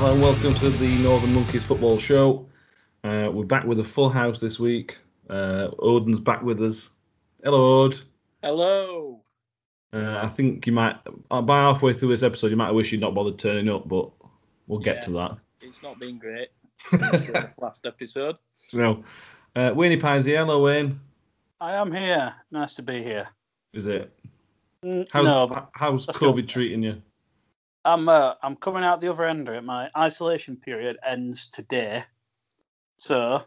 Hello and welcome to the Northern Monkeys Football Show. Uh, we're back with a full house this week. Uh, Odin's back with us. Hello, Ode. Hello. Uh, I think you might, uh, by halfway through this episode, you might wish you'd not bothered turning up, but we'll get Yeah. to that. It's not been great. last episode. No. Uh, Wayne Pies here. Hello, Wayne. I am here. Nice to be here. Is it? Mm, How's, no, how's let's. COVID treating you? I'm uh, I'm coming out the other end of it. My isolation period ends today, so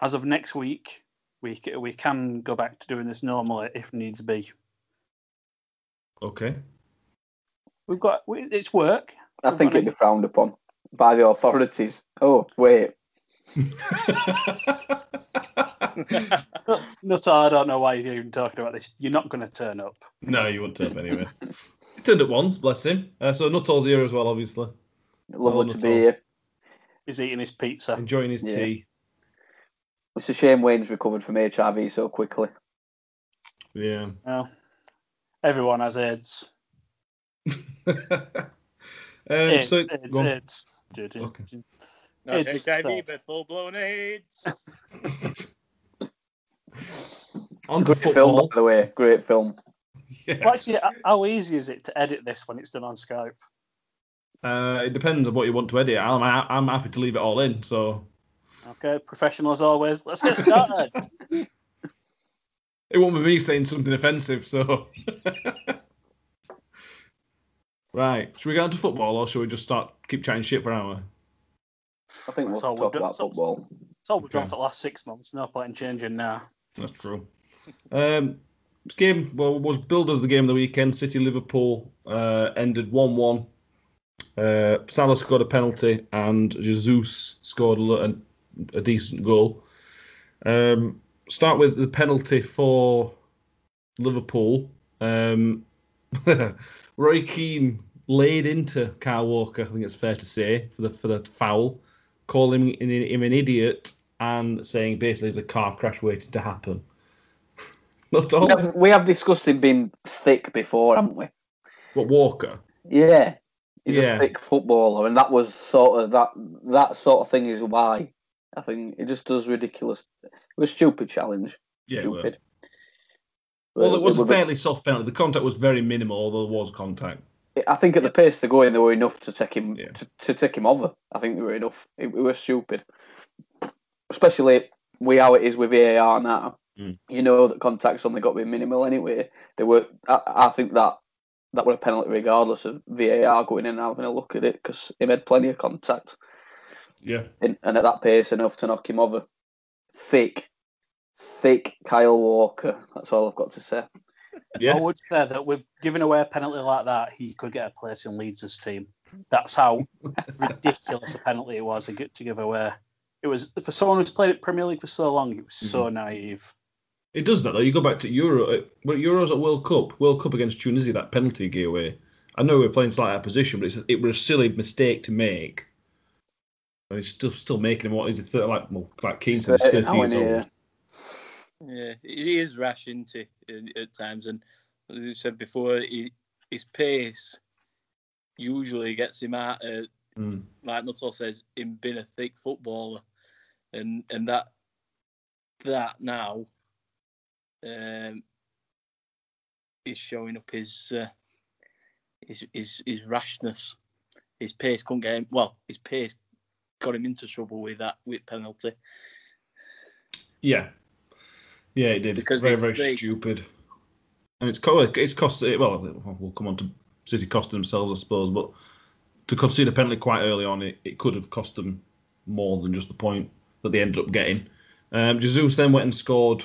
as of next week, we we can go back to doing this normally if needs be. Okay. We've got we, it's work. I We've think got it'd be frowned upon by the authorities. Oh, wait. No, Nutter, I don't know why you're even talking about this. You're not going to turn up. no, you won't turn up anyway. he turned up once, bless him. Uh, so Nuttall's here as well, obviously. Lovely not to at be here. He's eating his pizza. Enjoying his Yeah. tea. It's a shame Wayne's recovered from HIV so quickly. Yeah. Well, everyone has AIDS. um, AIDS, so, AIDS. AIDS. Do- do- Okay. do. Not It's- HIV, but full blown AIDS. on to Great film, by the way. Great film. Yeah. Well, actually, how easy is it to edit this when it's done on Skype? Uh, it depends on what you want to edit. I'm, I'm happy to leave it all in. So Okay, professional as always. Let's get started. it won't be me saying something offensive. So right, should we go on to football or should we just start keep chatting shit for an hour? I think That's we'll all we've talk done. about That's all- football. It's all we've done for the last six months. No point in changing now. That's true. Um, this game well was billed as the game of the weekend. City Liverpool uh, ended one one. Uh, Salah scored a penalty and Jesus scored a, a, a decent goal. Um, start with the penalty for Liverpool. Um, Roy Keane laid into Kyle Walker. I think it's fair to say for the for the foul, calling him, him an idiot and saying basically there's a car crash waiting to happen. Not all. We have, we have discussed him being thick before, haven't we? What Walker? Yeah. He's Yeah. a thick footballer, and that was sort of that that sort of thing is why I think it just does ridiculous. It was a stupid challenge. Yeah. it Well, it was a would be- fairly soft penalty. The contact was very minimal, although there was contact. I think at the pace they're going, they were enough to take him Yeah. to, to take him over. I think they were enough. It, it was stupid, especially we how it is with VAR now. Mm. You know that contacts only got to be minimal anyway. They were. I, I think that that was a penalty regardless of VAR going in and having a look at it because he made plenty of contact Yeah. and, and at that pace enough to knock him over. Thick, thick Kyle Walker. That's all I've got to say. Yeah. I would say that with giving away a penalty like that, he could get a place in Leeds' team. That's how ridiculous a penalty it was to, get, to give away. It was for someone who's played at Premier League for so long. It was so Mm-hmm. naive. It does that though. You go back to Euro, uh, well, Euros at World Cup, World Cup against Tunisia, that penalty gave away. I know we are playing slightly out of position, but it's, it was a silly mistake to make. And he's still still making him what is it, 30, like well, like Keane said, he's 30 Thirty years old. Yeah, he is rash, isn't he, at, times? And as you said before, he, his pace usually gets him out, uh, Mm. like Nuttall says, him being a thick footballer. And and that that now um, is showing up his, uh, his, his, his rashness. His pace couldn't get him, well, his pace got him into trouble with that with penalty. Yeah, yeah, it did. Because very very stupid. And it's co- it's cost well. We'll come on to City costing themselves, I suppose, but to concede a penalty quite early on, it, it could have cost them more than just the point that they ended up getting. Um, Jesus then went and scored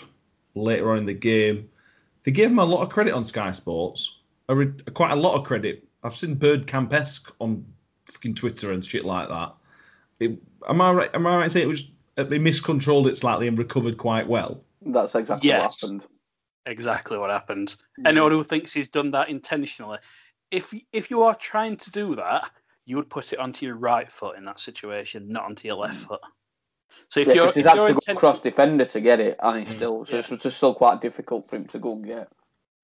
later on in the game. They gave him a lot of credit on Sky Sports, a re- quite a lot of credit. I've seen Bergkamp-esque on fucking Twitter and shit like that. It, am I right? Am I right in saying it was they miscontrolled it slightly and recovered quite well? That's exactly Yes. what happened. Exactly what happened. Anyone who thinks he's done that intentionally, if if you are trying to do that, you would put it onto your right foot in that situation, not onto your left foot. So if Yeah, you're, 'cause he's if had to go intention- across defender to get it, and he's Mm. still so Yeah. it's just still quite difficult for him to go and get.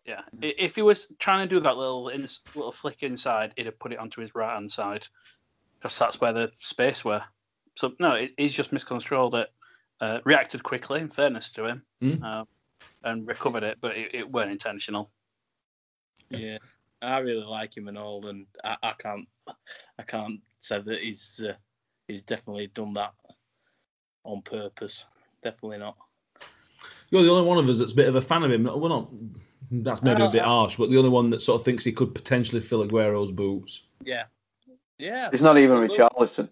yeah, if he was trying to do that little in, little flick inside, he'd have put it onto his right hand side. because that's where the space were. So no, it, he's just miscontrolled it. Uh, reacted quickly, in fairness to him, Mm. uh, and recovered it, but it, it weren't intentional. Yeah, I really like him and all, and I, I can't, I can't say that he's uh, he's definitely done that on purpose. Definitely not. You're the only one of us that's a bit of a fan of him. We're not. That's maybe a bit harsh, but the only one that sort of thinks he could potentially fill Aguero's boots. Yeah, yeah. It's not even Look. Richarlison.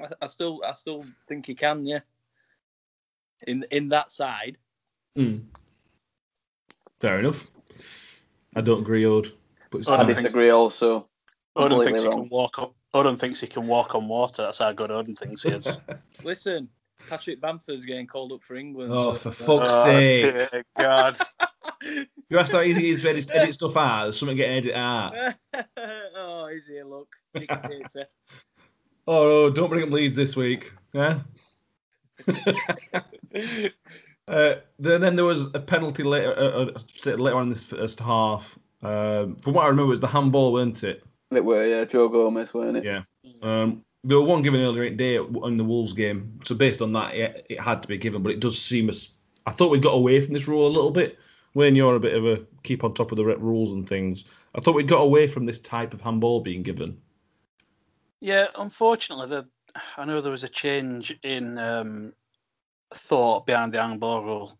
I, I still, I still think he can. Yeah. In in that side, Mm. Fair enough. I don't agree, Ode. But it's I I don't fine. think- disagree also. Odin thinks he wrong. can walk up. Odin thinks he can walk on water. That's how good Odin thinks he is. listen, Patrick Bamford's getting called up for England. Oh, so- for fuck's sake. dear God. You asked how easy it is to edit, edit stuff out. There's something getting edited out. oh, is he? Look, dictator. Oh, no, don't bring up Leeds this week. Yeah. uh, then, then there was a penalty later, uh, uh, later on in this first half. Um, from what I remember, it was the handball, weren't it? It were, yeah, Joe Gomez, weren't it? Yeah. Um, there were one given earlier in the day in the Wolves game, so based on that, it, it had to be given. But it does seem as I thought we got away from this rule a little bit. When you're a bit of a keep on top of the rules and things, I thought we got away from this type of handball being given. Yeah, unfortunately, the, I know there was a change in um, thought behind the handball rule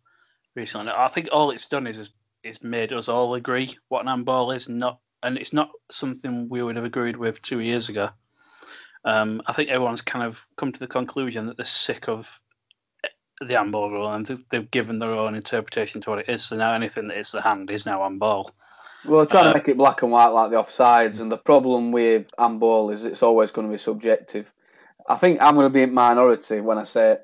recently. I think all it's done is is made us all agree what an handball is, not and it's not something we would have agreed with two years ago. Um, I think everyone's kind of come to the conclusion that they're sick of the handball rule and they've, they've given their own interpretation to what it is. So now anything that is the hand is now handball. Well, trying Uh, to make it black and white like the offsides, and the problem with handball is it's always going to be subjective. I think I'm going to be in minority when I say,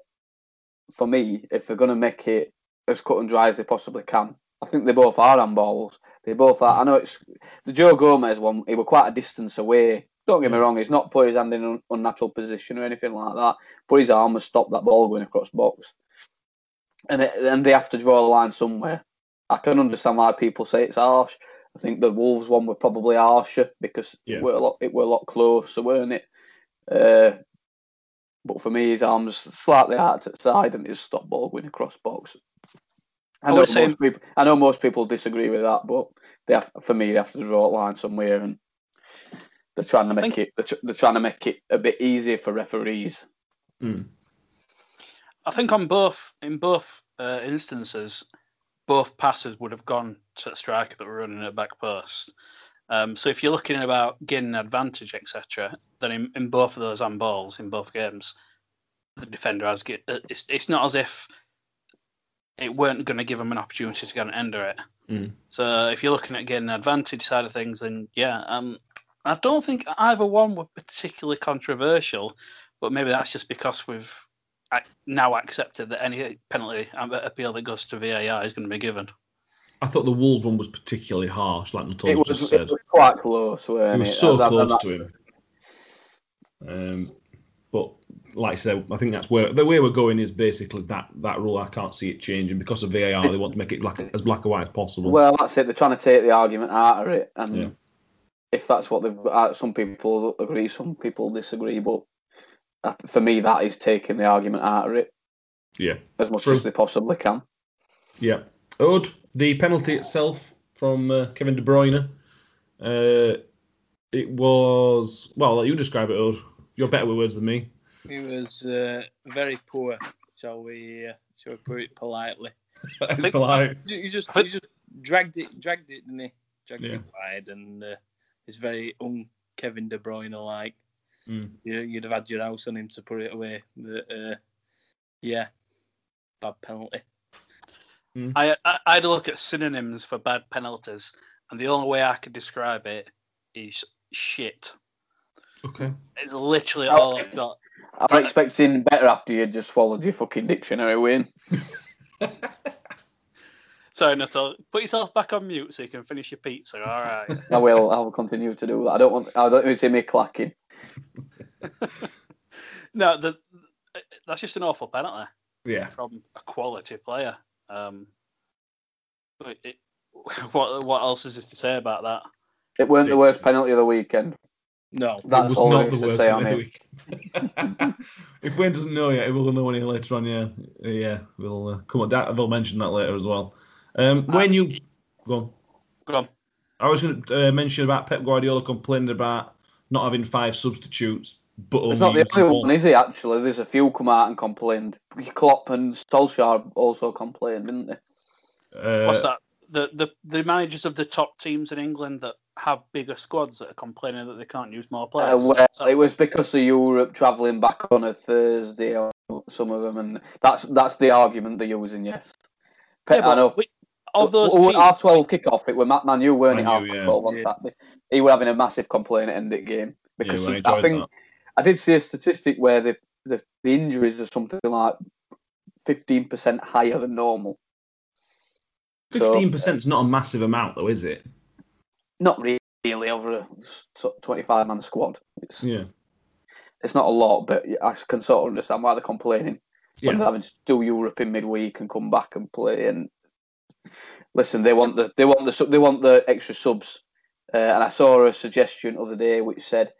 for me, if they're going to make it as cut and dry as they possibly can, I think they both are handballs. They both are. I know it's the Joe Gomez one. He was quite a distance away. Don't get me wrong. He's not put his hand in an unnatural position or anything like that. But his arm has stopped that ball going across box. And it, and they have to draw the line somewhere. I can understand why people say it's harsh. I think the Wolves one were probably harsher because Yeah. it were a lot it were a lot closer, weren't it? Uh, but for me, his arms slightly out to the side and his stop ball going across box. I I know, most say- people, I know most people disagree with that, but they have, for me, they have to draw a line somewhere, and they're trying to make think- it. They're, tr- they're trying to make it a bit easier for referees. Mm. I think on both in both uh, instances, both passes would have gone to the striker that were running at back post. Um, so if you're looking about getting an advantage, etc., then in, in both of those handballs in both games, the defender has get. uh, It's it's not as if it weren't going to give them an opportunity to go and ender it. Mm. So if you're looking at getting an advantage side of things, then yeah, um, I don't think either one were particularly controversial, but maybe that's just because we've now accepted that any penalty appeal that goes to VAR is going to be given. I thought the Wolves one was particularly harsh, like It Nuttall's was, just it said. was quite close, It weren't it? was so And that- close and to him. Um, but like I said, I think that's where the way we're going is basically that that rule. I can't see it changing because of VAR. They want to make it black, as black and white as possible. Well, that's it. They're trying to take the argument out of it, and Yeah. if that's what they've got, some people agree, some people disagree. But that- for me, that is taking the argument out of it yeah, as much True. as they possibly can. yeah. Ode, the penalty itself from uh, Kevin De Bruyne. Uh, it was well. You describe it, Ode. You're better with words than me. He was uh, very poor, shall we? Uh, shall we put it politely? It's polite. He he just I think- he just dragged it, dragged it, didn't he? Dragged Yeah. it wide, and uh, it's very un Kevin De Bruyne like. Mm. You, you'd have had your house on him to put it away. But, uh, yeah, bad penalty. I, I I had a look at synonyms for bad penalties, and the only way I could describe it is shit. Okay. It's literally all I've got. I'm expecting better after you just swallowed your fucking dictionary, Wayne. Sorry, Nuttall. Put yourself back on mute so you can finish your pizza. All right. I will. I will continue to do that. I don't want. I don't want to see me clacking. no, the, that's just an awful penalty. Yeah. from a quality player. Um, but it, what what else is there to say about that? It weren't the worst penalty of the weekend. No. That's was all not there the is to say for on it. if Wayne doesn't know yet, he will know any later on. Yeah, yeah, we'll uh, come on. That we'll mention that later as well. Um, when you go on, Go on. I was going to uh, mention about Pep Guardiola complaining about not having five substitutes, but It's not the using only one. one, is it? Actually, there's a few come out and complained. Klopp and Solskjaer also complained, didn't they? Uh, What's that? The, the the managers of the top teams in England that have bigger squads that are complaining that they can't use more players. Uh, well, that- it was because of Europe travelling back on a Thursday, or some of them, and that's that's the argument they're using. Yes, Yeah, I know. we- of those W- teams, half twelve kick off. It was Matt Man U, weren't it? Half yeah. twelve on Yeah. Saturday. He was having a massive complaint at end of the game yeah, because well, I I think that. I did see a statistic where the the, the injuries are something like fifteen percent higher than normal. Fifteen percent is not a massive amount, though, is it? Not really over a twenty-five man squad. It's Yeah, it's not a lot, but I can sort of understand why they're complaining. when yeah. they're having to do Europe in midweek and come back and play. And listen, they want the they want the they want the extra subs. Uh, and I saw a suggestion other day which said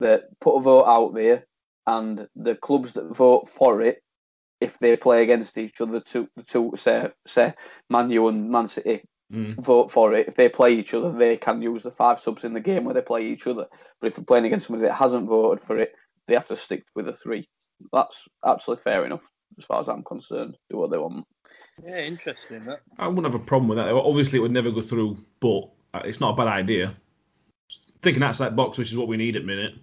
that put a vote out there, and the clubs that vote for it, if they play against each other, the two say say Man U and Man City Mm. vote for it. If they play each other, they can use the five subs in the game where they play each other. But if they're playing against somebody that hasn't voted for it, they have to stick with the three. That's absolutely fair enough as far as I'm concerned. Do what they want. Yeah, interesting that. I wouldn't have a problem with that. Obviously, it would never go through, but uh, it's not a bad idea. Thinking outside the box, which is what we need at minute.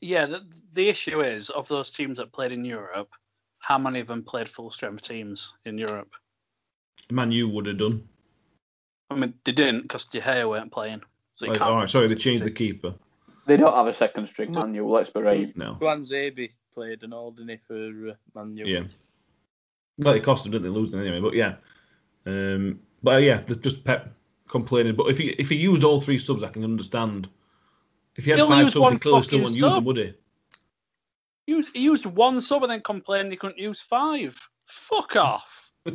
yeah, the, the issue is of those teams that played in Europe, how many of them played full strength teams in Europe? Man, you would have done. I mean, they didn't because De Gea weren't playing. So you Like, can't all right, sorry, they changed the keeper. They don't have a second string manual. Let's be right. No, Juan Zabi played an ordinary for uh, Man U. yeah. Well, it cost them, didn't they, losing anyway? But yeah, um, but uh, yeah, just Pep complaining. But if he if he used all three subs, I can understand. If he had He only five used subs, one he clearly still fucking wouldn't use them, sub. would he? He used, he used one sub and then complained he couldn't use five. Fuck off.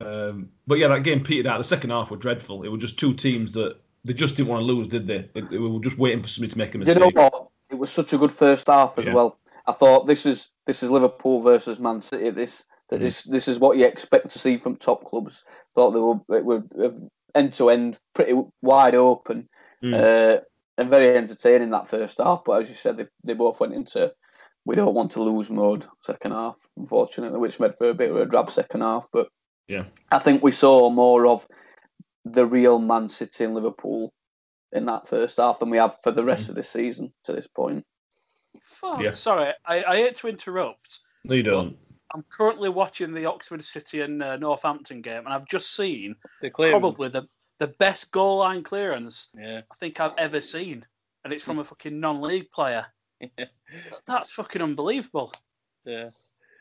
Um, but yeah, that game petered out. The second half were dreadful. It was just two teams that they just didn't want to lose, did they? They, they were just waiting for somebody to make a mistake. You mistake. know what? It was such a good first half as Yeah. well. I thought this is this is Liverpool versus Man City. This that Mhm. this this is what you expect to see from top clubs. Thought they were it were end to end, pretty wide open, Mm. uh, and very entertaining that first half. But as you said, they, they both went into we don't want to lose mode second half, unfortunately, which made for a bit of a drab second half. But Yeah. I think we saw more of the real Man City and Liverpool in that first half than we have for the rest of this season to this point. Fuck. Yeah. Sorry, I, I hate to interrupt. No, you don't. I'm currently watching the Oxford City and uh, Northampton game, and I've just seen The probably the, the best goal line clearance Yeah. I think I've ever seen, and it's from a fucking non-league player. That's fucking unbelievable. yeah.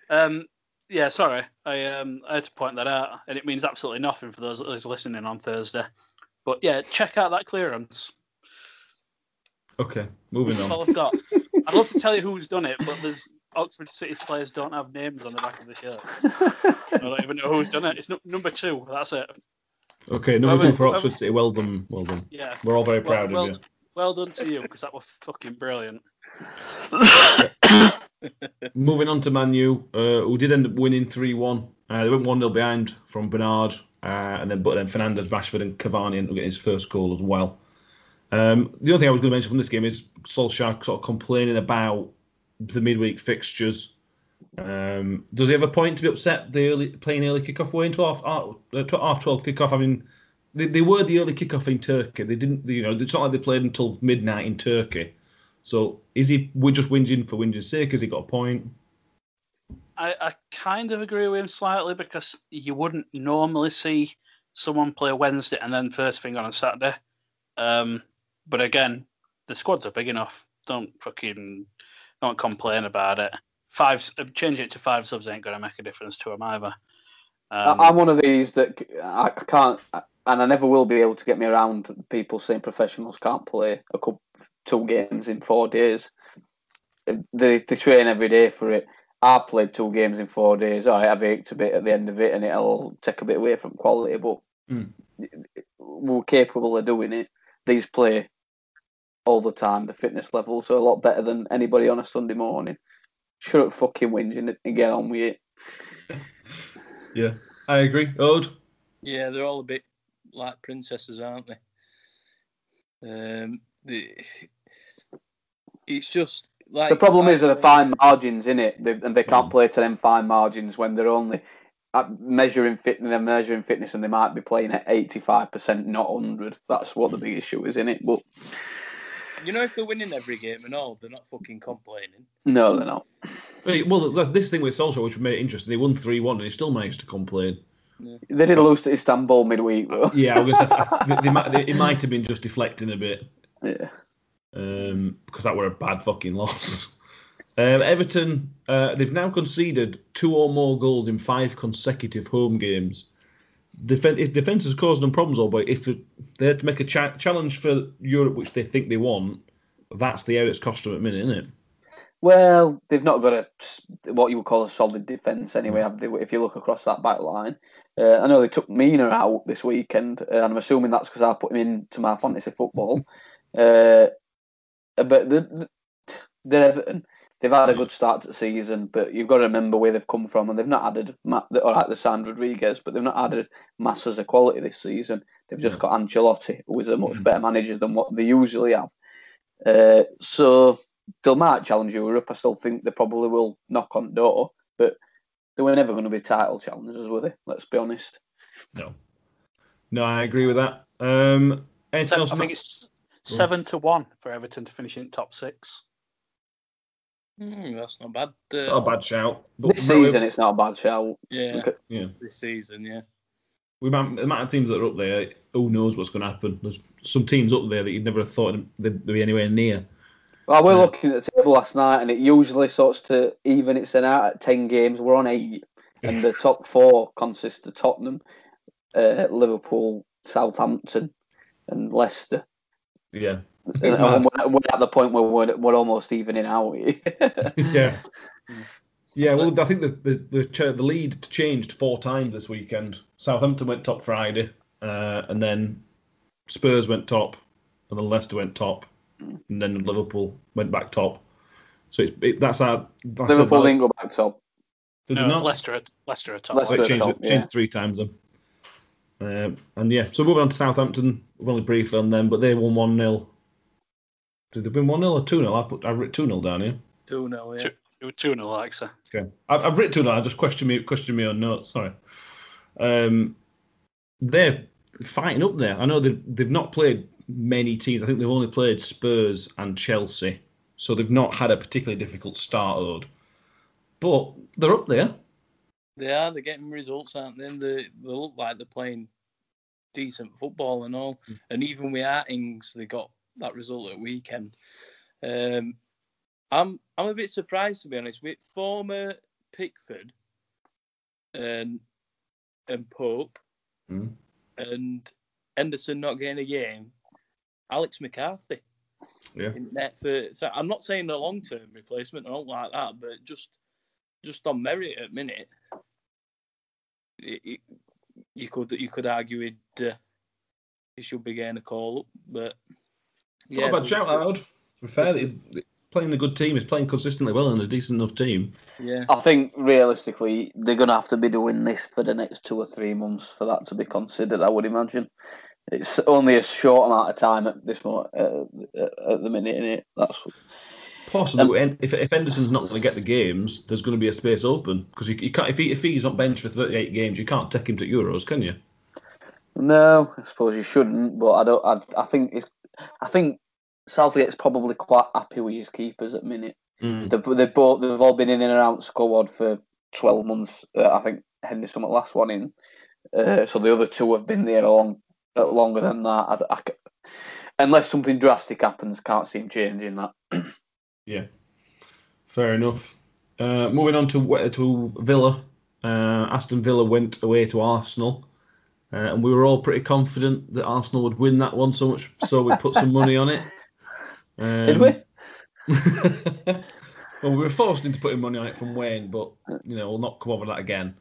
Um, yeah, sorry, I um I had to point that out, and it means absolutely nothing for those those listening on Thursday. But yeah, check out that clearance. Okay, moving That's all on. I've got. I'd love to tell you who's done it, but there's Oxford City's players don't have names on the back of the shirt. I don't even know who's done it. It's nu- number two. That's it. Okay, number two for Oxford City. Well done, well done. Yeah. We're all very proud well, of you. well done to you because that was fucking brilliant. Moving on to Man U, uh, who did end up winning 3 1. Uh, they went 1 0 behind from Bernard, uh, and then but then Fernandes, Rashford, and Cavani ended up getting his first goal as well. Um, the other thing I was going to mention from this game is Solskjaer sort of complaining about the midweek fixtures. Um, does he have a point to be upset the early playing early kickoff way into half half, uh, half twelve kickoff? I mean, they, they were the early kickoff in Turkey. They didn't, you know, it's not like they played until midnight in Turkey. So is he we're just whinging for whinging's sake? Has he got a point? I, I kind of agree with him slightly because you wouldn't normally see someone play Wednesday and then first thing on a Saturday. Um, but again, the squads are big enough. Don't fucking don't complain about it. Five changing it to five subs ain't going to make a difference to him either. Um, I- I'm one of these that I can't, and I never will be able to get me around people saying professionals can't play a couple, two games in four days. They they train every day for it. I've played two games in four days. All right, I've ached a bit at the end of it, and it'll take a bit away from quality. But Mm. were capable of doing it. These play all the time. The fitness levels are a lot better than anybody on a Sunday morning. Shut up, fucking whinging and get on with it. Yeah, I agree. Ode. Yeah, they're all a bit like princesses, aren't they? Um, the, it's just like The problem like is that the fine margins in it, they, and they can't play to them fine margins when they're only measuring fit. They're measuring fitness, and they might be playing at eighty-five percent, not hundred. That's what the big issue is in it. But You know, if they're winning every game and all, they're not fucking complaining. no, they're not. Hey, Well, that's this thing with Solskjaer, which made it interesting. They won three one, and he still managed to complain. They did lose to Istanbul midweek, though. Yeah, I was gonna I- they, they might, they, it might have been just deflecting a bit. Yeah. um, because that were a bad fucking loss. Um, Everton, uh, they've now conceded two or more goals in five consecutive home games. Defen- if defence has caused them problems, all but if they had to make a cha- challenge for Europe, which they think they want, that's the area it's cost them at the minute, isn't it? Well, they've not got a what you would call a solid defence anyway. Have they? If you look across that back line, uh, I know they took Mina out this weekend, uh, and I'm assuming that's because I put him into my fantasy football. Uh, but the, the Everton, they've had a good start to the season, but you've got to remember where they've come from, and they've not added. Ma- All right, the San Rodriguez, but they've not added masses of quality this season. They've just got Ancelotti, who is a much Mhm. better manager than what they usually have. Uh, so they might challenge Europe. I still think they probably will knock on door, but they were never going to be title challengers, were they? Let's be honest. No. No, I agree with that. Um, anything Seven, else I think it's seven to one for Everton to finish in top six. Hmm, that's not bad. Uh, It's not a bad shout. But This no, season, it's not a bad shout. Yeah, yeah. this season, yeah. We might, the amount of teams that are up there, who knows what's going to happen? There's some teams up there that you'd never have thought they'd, they'd be anywhere near. Well, we're Yeah. looking at the table last night, and it usually sorts to even it's an out at ten games. We're on eight, and the top four consist of Tottenham, uh, Liverpool, Southampton, and Leicester. Yeah. And, It's and mad. we're, we're at the point where we're, we're almost evening out. yeah. Yeah, well, I think the the the, the lead changed four times this weekend. Southampton went top Friday, uh, and then Spurs went top, and then Leicester went top, and then Liverpool went back top. So it's, it, that's our that's Liverpool our- didn't go back top. Did they No, not? Leicester, are- Leicester are top. Leicester Oh, it at changed, top, it, changed yeah. three times then. Um, and yeah, so moving on to Southampton, we've only briefly on them, but they won 1 0. Did they win 1 0 or 2 0? I put I wrote 2 0 down here. 2 0, yeah. Two- It was two 0 Alexa. Okay. I've, I've written 2 0, I just question me, question me on notes, sorry. Um, they're fighting up there. I know they've, they've not played many teams. I think they've only played Spurs and Chelsea. So they've not had a particularly difficult start, Ode. But they're up there. They are, they're getting results, aren't they? And They, they look like they're playing decent football and all. And even with Artings, they got that result at weekend. Um, I'm I'm a bit surprised to be honest with former Pickford and and Pope Mm. and Henderson not getting a game. Alex McCarthy Yeah. in net for. So I'm not saying the long term replacement or anything like that, but just just on merit at minute, it, it, you could you could argue it. Uh, he should be getting a call up, but Yeah, not a bad but- shout out. To be fair, he- he- playing a good team, he's playing consistently well and a decent enough team. Yeah, I think realistically, they're going to have to be doing this for the next two or three months for that to be considered. I would imagine it's only a short amount of time at this moment uh, at the minute. Innit? That's Possibly, and if if Henderson's not going to get the games, there's going to be a space open because you, you can't if, he, if he's not benched for 38 games, you can't take him to Euros, can you? no. I suppose you shouldn't, but I don't. I, I think it's. I think Southgate's probably quite happy with his keepers at the minute. Mm. They've, they've both they've all been in and around squad for twelve months. Uh, I think Henderson the last one in, uh, so the other two have been there a long, uh, longer than that. I, I unless something drastic happens, can't see him changing that. Yeah, fair enough. Uh, moving on to to Villa, uh, Aston Villa went away to Arsenal, uh, and we were all pretty confident that Arsenal would win that one. So much so we put some money on it. Um, Did we? well, we were forced into putting money on it from Wayne, but you know we'll not come over that again.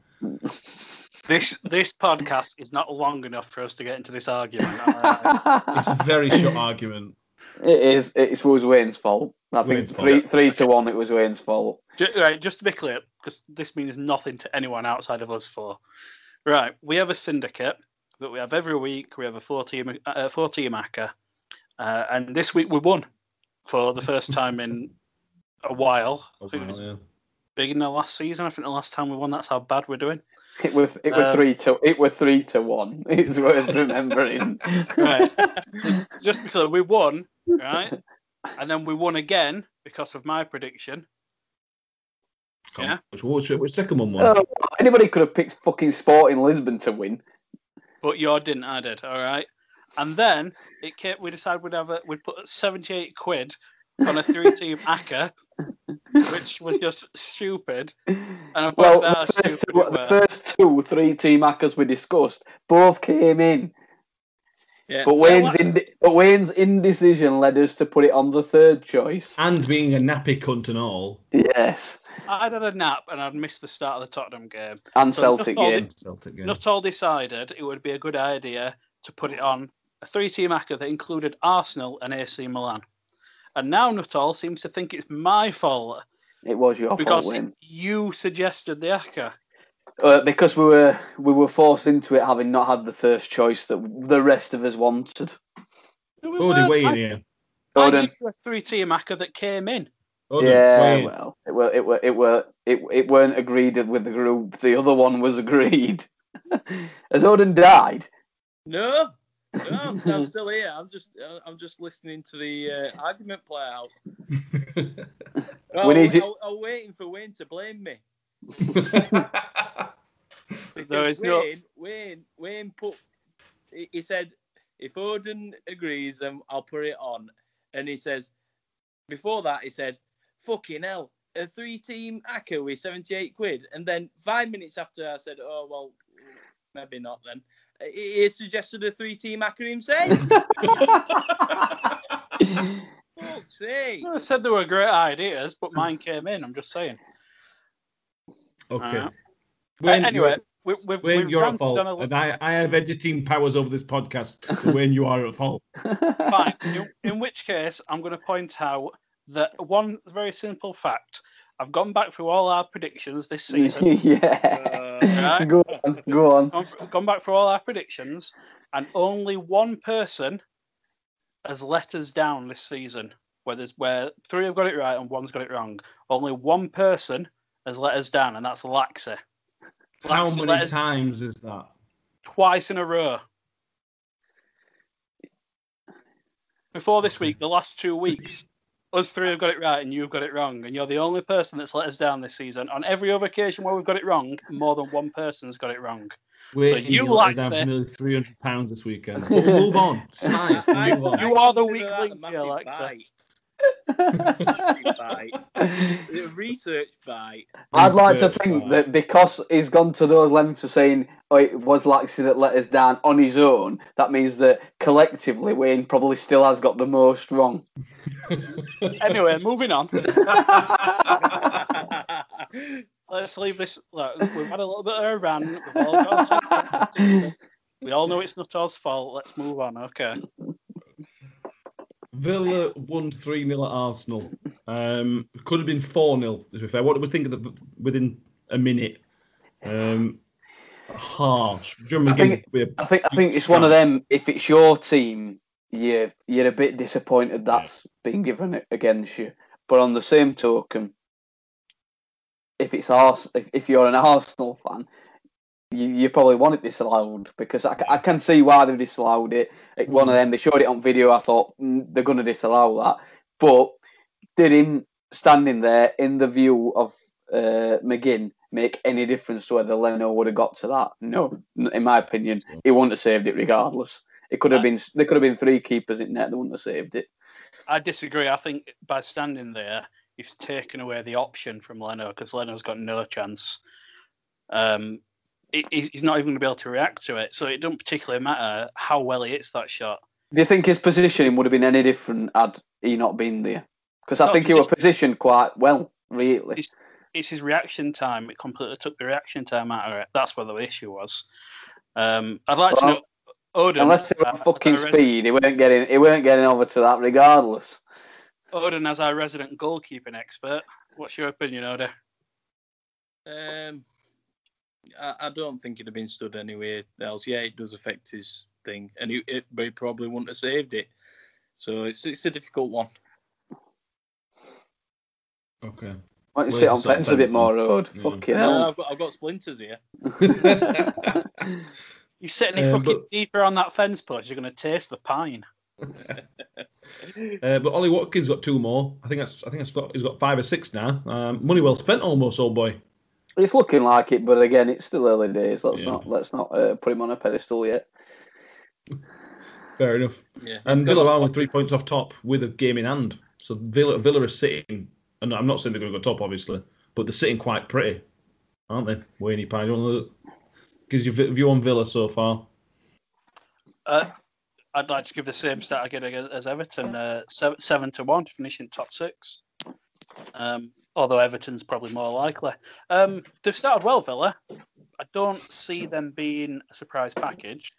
This this podcast is not long enough for us to get into this argument. all right? It's a very short argument. It is. It was Wayne's fault. I think Wayne's three three to one. It was Wayne's fault. Ju- right, just to be clear, because this means nothing to anyone outside of us four. Right, we have a syndicate that we have every week. We have a four team uh, four team ACCA, uh, and this week we won for the first time in a while. I think it was Yeah. big in the last season. I think the last time we won, that's how bad we're doing. It was. It was Um, three to. It was three to one. It's worth remembering. Right. just because we won, right, and then we won again because of my prediction. Come on. Yeah. Which, which, which second one was? Oh, anybody could have picked fucking Sporting Lisbon to win. but your didn't. I did. All right, and then it came. We decided we'd have a, we'd put seventy-eight quid on a three-team ACCA, which was just stupid. And Well, the first, stupid two, the first two three team ACCAs we discussed both came in, Yeah. but Wayne's inde- but Wayne's indecision led us to put it on the third choice. And being a nappy cunt and all. Yes, I'd had a nap and I'd missed the start of the Tottenham game. and So Celtic just all game. Celtic game. Nuttall decided it would be a good idea to put it on a three-team ACCA that included Arsenal and AC Milan. And now Nuttall seems to think it's my fault It was your fault, because Wayne. you suggested the ACCA. Uh, because we were we were forced into it, having not had the first choice that the rest of us wanted. No, we Odie, weren't. I- here. I Odin. gave you a three-team ACCA that came in. Odin, yeah, well, it were it were it were it, it weren't agreed with the group. The other one was agreed. Has Odin died? No, no, I'm, I'm still here. I'm just, uh, I'm just listening to the uh, argument play out. Oh, need I, you- I, I'm waiting for Wayne to blame me There because is no- Wayne, Wayne, Wayne put. He, he said, if Odin agrees, then I'll put it on. And he says, before that, he said, "Fucking hell." A three-team ACCA with seventy-eight quid, and then five minutes after, I said, "Oh well, maybe not." Then he he suggested a three-team ACCA himself. Fuck's sake! I said they were great ideas, but mine came in. I'm just saying. Okay. Uh, Wayne, anyway, we, we've, Wayne, we've you're at fault. a And I, I have editing powers over this podcast. So Wayne, you are at fault. Fine. In, in which case, I'm going to point out that one very simple fact. I've gone back through all our predictions this season. yeah. Right. Go on. Go on. gone, gone back through all our predictions, and only one person has let us down this season. Where there's where three have got it right and one's got it wrong. Only one person has let us down, and that's Laxi. How many us times is that? twice in a row. Before this week, the last two weeks, us three have got it right and you've got it wrong, and you're the only person that's let us down this season. On every other occasion where we've got it wrong, more than one person's got it wrong. Wayne, you you're like down it. nearly 300 pounds this weekend. We'll move on. Smile. I- Move on. You are the consider weak that a link here, massive Alexa. bite. A research bite. I'd like to think by- that because he's gone to those lengths of saying oh, it was Laxi that let us down on his own, that means that collectively Wayne probably still has got the most wrong. Anyway, moving on. Let's leave this. Look, we've had a little bit of a rant. We've all, got we all know it's not Nuttall's fault. Let's move on. Okay. Villa won 3 0 at Arsenal. Um, could have been 4 0, to be fair. What do we think of the, within a minute? Um, harsh. I think- I think I think it's one of them. If it's your team, you're you're a bit disappointed that's been given it against you. But on the same token, if it's Ars, if, if you're an Arsenal fan, you, you probably want it disallowed because I, I can see why they've disallowed it. Like, One of them, they showed it on video. I thought mm, they're going to disallow that, but did him standing there in the view of uh, McGinn make any difference to whether Leno would have got to that? No, in my opinion, he wouldn't have saved it regardless. It could have been there could have been three keepers in net that wouldn't have saved it. I disagree. I think by standing there, he's taken away the option from Leno because Leno's got no chance. Um, he's he's not even going to be able to react to it. So it doesn't particularly matter how well he hits that shot. Do you think his positioning would have been any different had he not been there? Because I So think he was positioned quite well, really. His it's his reaction time. It completely took the reaction time out of it. That's where the issue was. Um, I'd like Well, to know. Odin, Unless they uh, fucking our speed, he weren't getting he weren't getting over to that regardless. Odin, as our resident goalkeeping expert, what's your opinion, Odin? Um, I, I don't think it'd have been stood anywhere else. Yeah, it does affect his thing, and he, it, but he probably wouldn't have saved it. So it's it's a difficult one. Okay. Why don't you Where's sit on sort fence a bit more, man? road? Yeah. Fucking No, hell. I've got I've got splinters here. You sit any Uh, fucking but- deeper on that fence post, you're going to taste the pine. Uh, but Ollie Watkins got two more. I think that's. I think that's got. He's got five or six now. Um, money well spent, almost, old boy. It's looking like it, but again, it's still early days. Let's Yeah. not let's not uh, put him on a pedestal yet. Fair enough. Yeah, And It's got- Villa are with three points off top with a game in hand. So Villa, Villa are sitting. And I'm not saying they're going to go top, obviously, but they're sitting quite pretty, aren't they? Wayne Pine, do you want to gives your view on Villa so far? Uh, I'd like to give the same stat again as Everton, uh, seven, seven to one to finish in top six. Um, although Everton's probably more likely. Um, they've started well, Villa. I don't see them being a surprise package,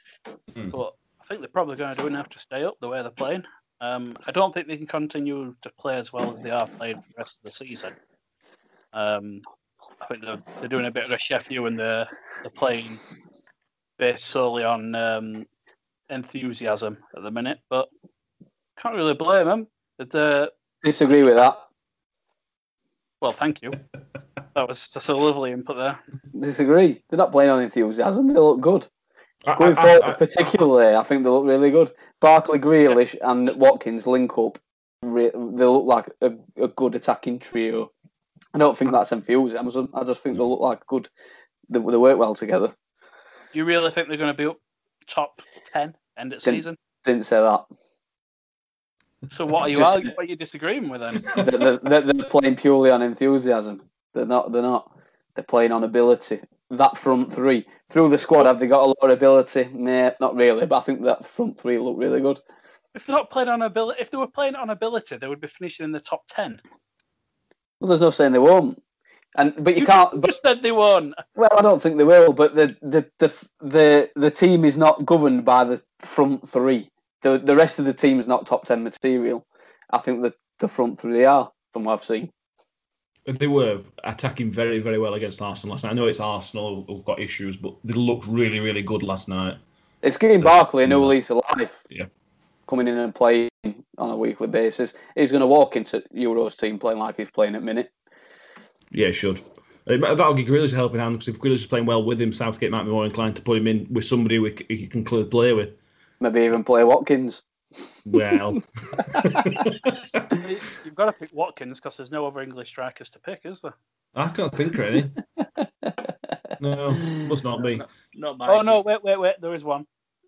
Hmm. but I think they're probably going to do enough to stay up the way they're playing. Um, I don't think they can continue to play as well as they are playing for the rest of the season. Um, I think they're, they're doing a bit of a Sheff U and they're, they're playing based solely on um, enthusiasm at the minute, but can't really blame them. Uh, Disagree with that. Well, thank you. That was that's a lovely input there. Disagree. They're not playing on enthusiasm. They look good. I- Going I- forward, I- I- particularly, I think they look really good. Barkley, Grealish, and Watkins link up. Re- they look like a, a good attacking trio. I don't think that's enthusiasm. I just think they look like good. They, they work well together. Do you really think they're going to be up top ten end of Didn't- season? Didn't say that. So what are you Just- arguing? What are you disagreeing with then? they're, they're, they're playing purely on enthusiasm. They're not. They're not. They're playing on ability. That front three through the squad have they got a lot of ability? Nah, not really. But I think that front three look really good. If they're not playing on ability, if they were playing on ability, they would be finishing in the top ten. Well, there's no saying they won't. And but you, You can't. just, But, just said they won. well, I don't think they will. But the the the the the team is not governed by the front three. The the rest of the team is not top ten material. I think the the front three are from what I've seen. They were attacking very, very well against Arsenal last night. I know it's Arsenal who've got issues, but they looked really, really good last night. It's That's- Barkley a new lease of life. Yeah. Coming in and playing on a weekly basis. He's going to walk into Euros team playing like he's playing at minute. Yeah, it should. Uh, That'll give Grealish a helping hand because if Grealish is playing well with him, Southgate might be more inclined to put him in with somebody we he can clearly play with. Maybe even play Watkins. Well, You've got to pick Watkins because there's no other English strikers to pick, is there? I can't think of any. No, must not be. Not my. Oh no, wait, wait, wait. There is one.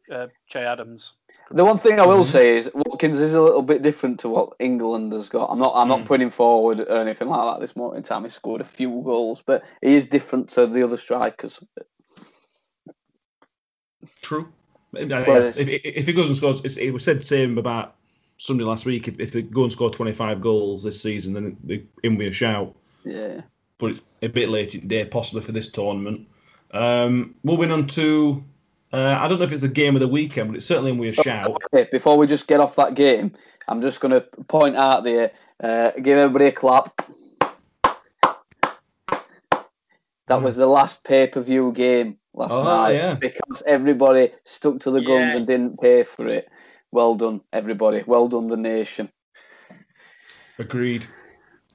Uh, Che Adams. The one thing I will Mhm. say is Watkins is a little bit different to what England has got. I'm not I'm not Mm. putting forward or anything like that this moment in time. He scored a few goals, but he is different to the other strikers. True. If, if, if he goes and scores, it's, it was said the same about Sunday last week. If, if they go and score 25 goals this season, then they in with a shout. Yeah. But it's a bit late in the day, possibly for this tournament. Um, moving on to, uh, I don't know if it's the game of the weekend, but it's certainly in with a shout. Okay, before we just get off that game, I'm just going to point out there, uh, give everybody a clap. That was the last pay per view game last Oh, night yeah. because everybody stuck to the guns and didn't pay for it. Well done, everybody. Well done, the nation. Agreed.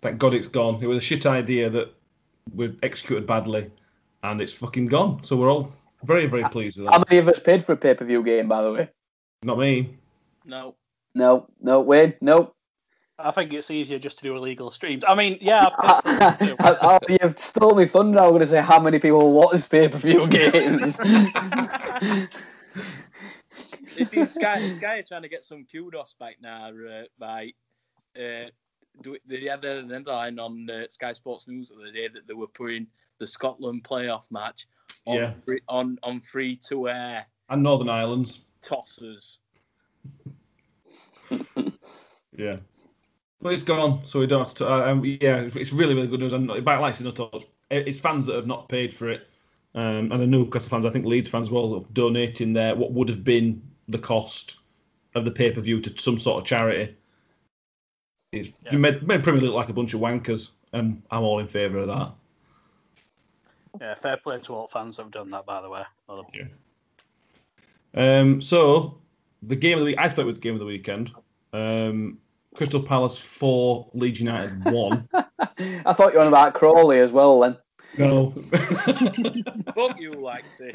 Thank God it's gone. It was a shit idea that we executed badly, and it's fucking gone. So we're all very, very pleased with that. How that. many of us paid for a pay per view game, by the way? Not me. No. No, no, Wayne, no. I think it's easier just to do illegal streams. I mean, yeah, I paid for it too. oh, you've stole me thunder. I'm going to say how many people watch pay per view games. You see, Sky, Sky are trying to get some kudos back now uh, by uh, do, they had an headline on uh, Sky Sports News the other day that they were putting the Scotland playoff match on Yeah. free, on, on free to air And Northern Ireland's tossers. Yeah. But it's gone, so we don't have to. Uh, um, yeah, it's- it's really, really good news. And by like no touch, it's fans that have not paid for it, um, and I know Newcastle fans, I think Leeds fans, as well, of donating their what would have been the cost of the pay per view to some sort of charity. It's Yeah. made, made Premier League look like a bunch of wankers, and I'm all in favour of that. Yeah, fair play to all fans that have done that, by the way. Well, Um, so the game of the week, I thought it was the game of the weekend. Um, Crystal Palace four, Leeds United one. I thought you were on about Crawley as well then. no. Fuck you, Lexi.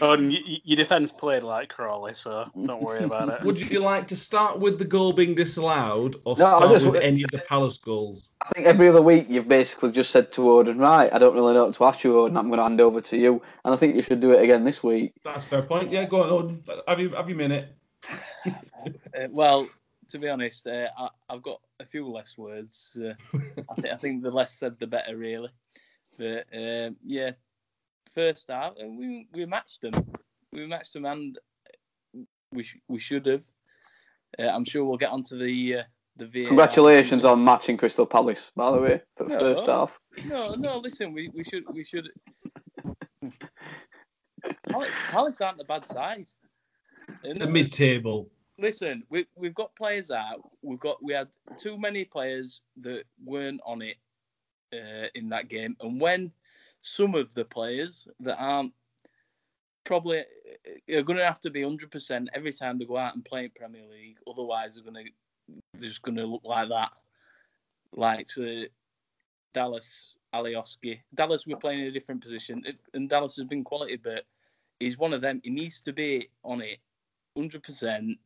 Oh, and y- y- your defence played like Crawley, so don't worry about it. Would you like to start with the goal being disallowed or No, I start just- with any of the Palace goals? I think every other week you've basically just said to Odin, right, I don't really know what to ask you, Odin, I'm going to hand over to you. And I think you should do it again this week. That's a fair point. Yeah, go on. Owen. Have you have your minute? Uh, well, to be honest, uh, I, I've got a few less words. Uh, I, th- I think the less said, the better, really. But um, yeah, first half, uh, we we matched them. We matched them, and we sh- we should have. Uh, I'm sure we'll get onto the uh, the VAR. Congratulations on matching Crystal Palace, by the way, for the No. first half. No, no. Listen, we, we should we should. Palace, Palace aren't the bad side. They're The mid-table. Listen, we we've got players out. We've got we had too many players that weren't on it uh, in that game, and when some of the players that aren't probably uh, are going to have to be hundred percent every time they go out and play in Premier League, otherwise they're going to they're just going to look like that, like uh, Dallas. Alioski. Dallas, we're playing in a different position, and Dallas has been quality, but he's one of them. He needs to be on it, hundred percent,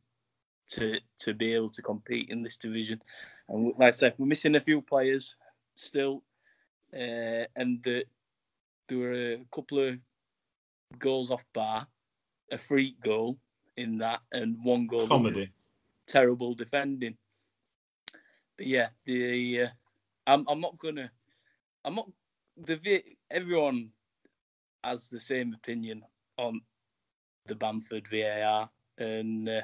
to to be able to compete in this division. And like I said, we're missing a few players still, uh, and the, there were a couple of goals off bar, a free goal in that, and one goal Comedy. terrible defending. But yeah, the uh, I'm I'm not gonna I'm not the everyone has the same opinion on the Bamford VAR, and uh,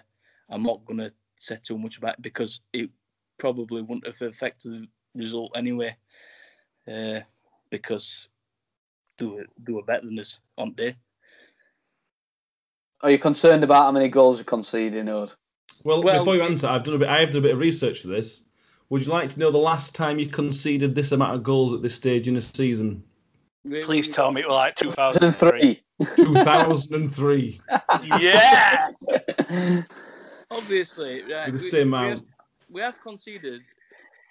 I'm not gonna say too much about it because it probably wouldn't have affected the result anyway, uh, because they were they were better than us on day. Are you concerned about how many goals you're conceding, Od? Well, Well, before you answer, I've done a bit. I have done a bit of research for this. Would you like to know the last time you conceded this amount of goals at this stage in a season? Please tell me it was like 2003. 2003. 2003. yeah! Obviously, right, With the we- same we have- amount. we have conceded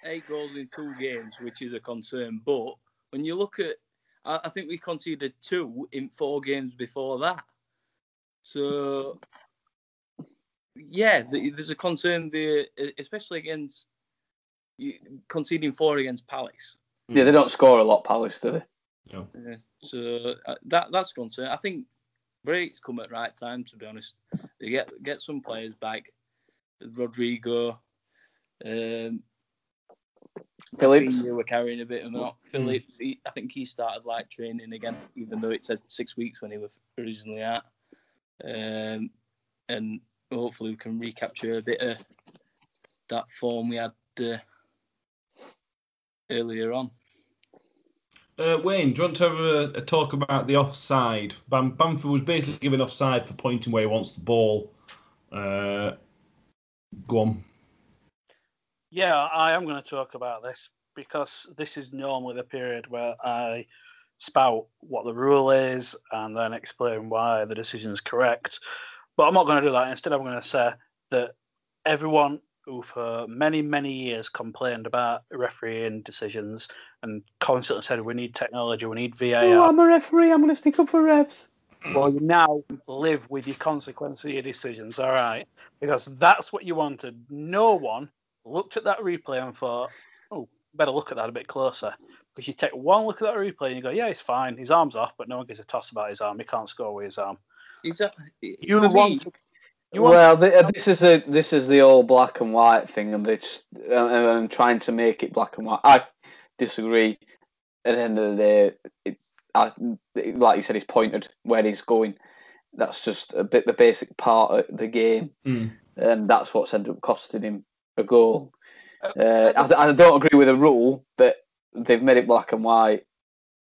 eight goals in two games, which is a concern. But when you look at, I, I think we conceded two in four games before that. So, yeah, th- there's a concern there, especially against conceding four against Palace. yeah, they don't score a lot, Palace, do they? No. Uh, so uh, that that's a concern. I think breaks come at right time. To be honest, they get get some players back. Rodrigo, um, Phillips. Rafinha were carrying a bit of knock. Phillips, he, I think he started like training again, even though it said six weeks when he was originally at. Um, and hopefully we can recapture a bit of that form we had uh, earlier on. Uh, Wayne, do you want to have a, a talk about the offside? Bam, Bamford was basically given offside for pointing where he wants the ball. Uh, go on. Yeah, I am going to talk about this because this is normally the period where I spout what the rule is and then explain why the decision is correct. But I'm not going to do that. Instead, I'm going to say that everyone who, for many, many years, complained about refereeing decisions and constantly said we need technology, we need VAR. Oh, I'm a referee. I'm going to stick up for refs. Well, you now live with your consequence of your decisions, all right? Because that's what you wanted. No one looked at that replay and thought, oh, better look at that a bit closer. Because you take one look at that replay and you go, yeah, he's fine. His arm's off, but no one gives a toss about his arm. He can't score with his arm. Is that You for me, want you well, the, uh, this is a this is the old black and white thing, and it's uh, and trying to make it black and white. I disagree. At the end of the day, it's I, like you said, he's pointed where he's going. That's just a bit the basic part of the game, Mm. and that's what's ended up costing him a goal. Uh, Uh, I, I don't agree with the rule, but they've made it black and white,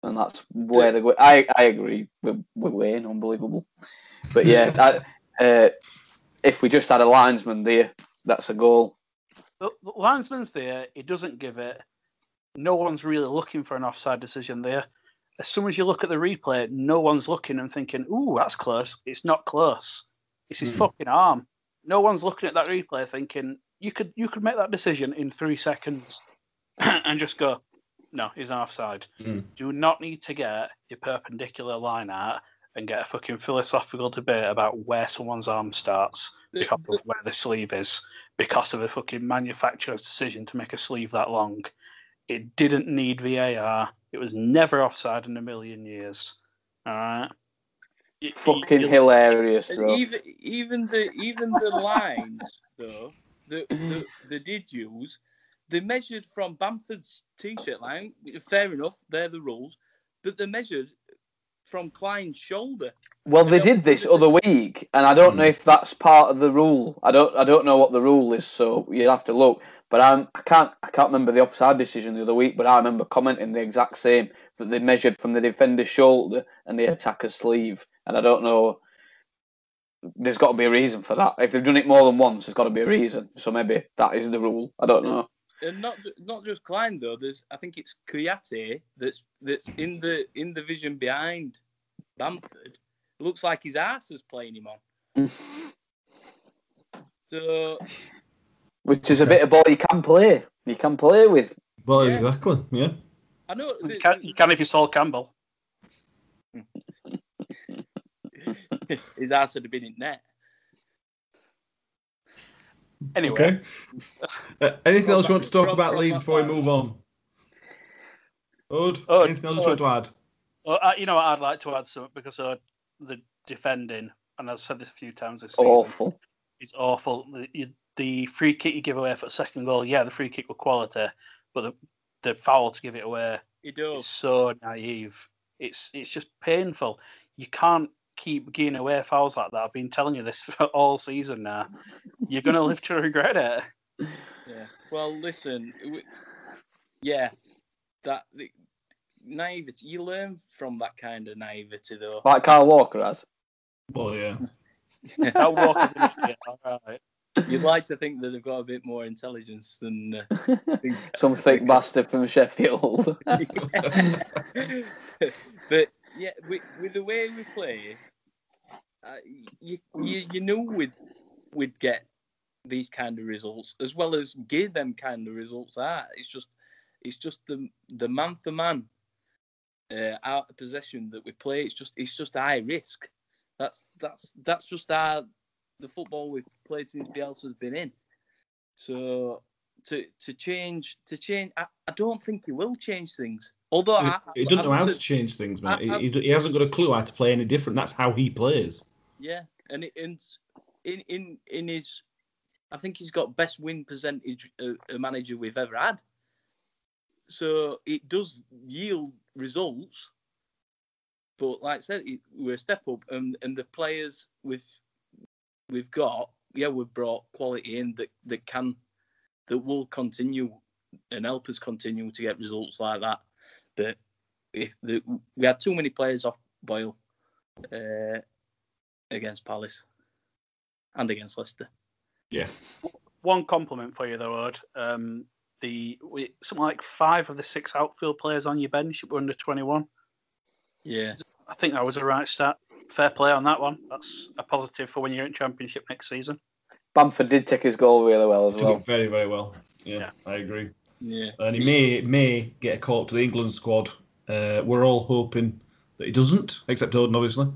and that's where they go. I, I agree with, with Wayne, unbelievable. But yeah, I, uh, if we just had a linesman there, that's a goal. the, the linesman's there. He doesn't give it. No one's really looking for an offside decision there. As soon as you look at the replay, no one's looking and thinking, "Ooh, that's close." It's not close. It's his Hmm. fucking arm. No one's looking at that replay thinking you could you could make that decision in three seconds and just go, "No, he's an offside." Hmm. Do not need to get your perpendicular line out and get a fucking philosophical debate about where someone's arm starts because of where the sleeve is, because of a fucking manufacturer's decision to make a sleeve that long. It didn't need VAR. It was never offside in a million years. All right. Y- y- Fucking you- hilarious, And bro. even even the even the lines though that the, they did use, they measured from Bamford's t-shirt line. Fair enough, they're the rules, but they measured from Klein's shoulder. Well, they did this other week, and I don't know Mm. if that's part of the rule. I don't. I don't know what the rule is, so you'll have to look. But I'm. I can't. I can't remember the offside decision the other week. But I remember commenting the exact same that they measured from the defender's shoulder and the attacker's sleeve, and I don't know. There's got to be a reason for that. If they've done it more than once, there's got to be a reason. So maybe that is the rule. I don't know. And not not just Klein though. There's I think it's Kouyate that's that's in the in the vision behind Bamford. It looks like his ass is playing him on. So Which is a bit of ball you can play. You can play with. Well, Yeah. exactly. Yeah. I know You the- can, you can if you Sol Campbell. his ass would have been in net. Anyway, Okay. Uh, anything else you want to talk about Rob Leeds before we move on? Odd, Odd, anything else you want to add? well, uh, you know what? I'd like to add something because uh, the defending, and I've said this a few times this season, Awful. it's awful. The, you, the free kick you give away for the second goal, yeah, the free kick were quality, but the, the foul to give it away He is does. so naive. It's it's just painful. You can't keep giving away fouls like that. I've been telling you this for all season now. You're gonna live to regret it. Yeah. Well, listen. we- Yeah, that the naivety. You learn from that kind of naivety, though. Like Carl Walker has. Well, yeah. That walk is an idiot. All right. You'd like to think that they've got a bit more intelligence than. Uh, Some thick bastard from Sheffield. Yeah, with, with the way we play, uh, you, you you we'd we'd get these kind of results as well as give them kind of results. Are it's just it's just the the man for man uh, out of possession that we play. It's just it's just high risk. That's that's that's just our the football we've played since Bielsa's been in. So to to change to change, I, I don't think he will change things. Although I, He, he doesn't know how to- to change things, man. I- I- He, he, he hasn't got a clue how to play any different. That's how he plays. Yeah, and it, and in in in his, I think he's got best win percentage uh, a manager we've ever had. So it does yield results, but like I said, it, we're a step up, and and the players we've we've got, yeah, we've brought quality in that that can that will continue and help us continue to get results like that. But if the, we had too many players off Boyle. Uh, against Palace and against Leicester. Yeah. One compliment for you though, Od. Um, the we, something like five of the six outfield players on your bench were under twenty one. Yeah, I think that was a right start. Fair play on that one. That's a positive for when you're in championship next season. Bamford did take his goal really well as Took well. it very, very well. Yeah, Yeah. I agree. yeah. And he may may get a call up to the England squad. Uh, we're all hoping that he doesn't, except Odin, obviously.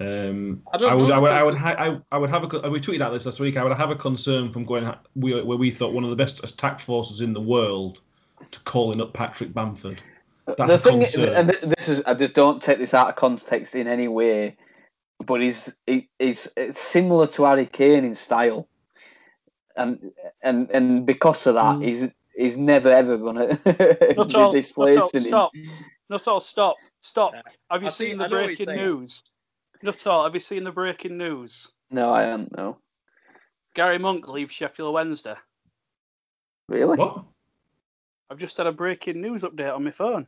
Um, I don't I would, know I would, I would, ha- I, I would have a. We tweeted out this last week. I would have a concern from going we, where we thought one of the best attack forces in the world to calling up Patrick Bamford. That's the a thing, is, concern. and this is, I just don't take this out of context in any way, but he's he, he's it's similar to Harry Kane in style, and and and because of that, Mm. he's he's never ever gonna Not be all, not all, him. stop. Not all, stop. Stop. Have you I seen think- the I know what he's breaking news? Not all. Have you seen the breaking news? No, I don't know. Gary Monk leaves Sheffield Wednesday. Really? What? I've just had a breaking news update on my phone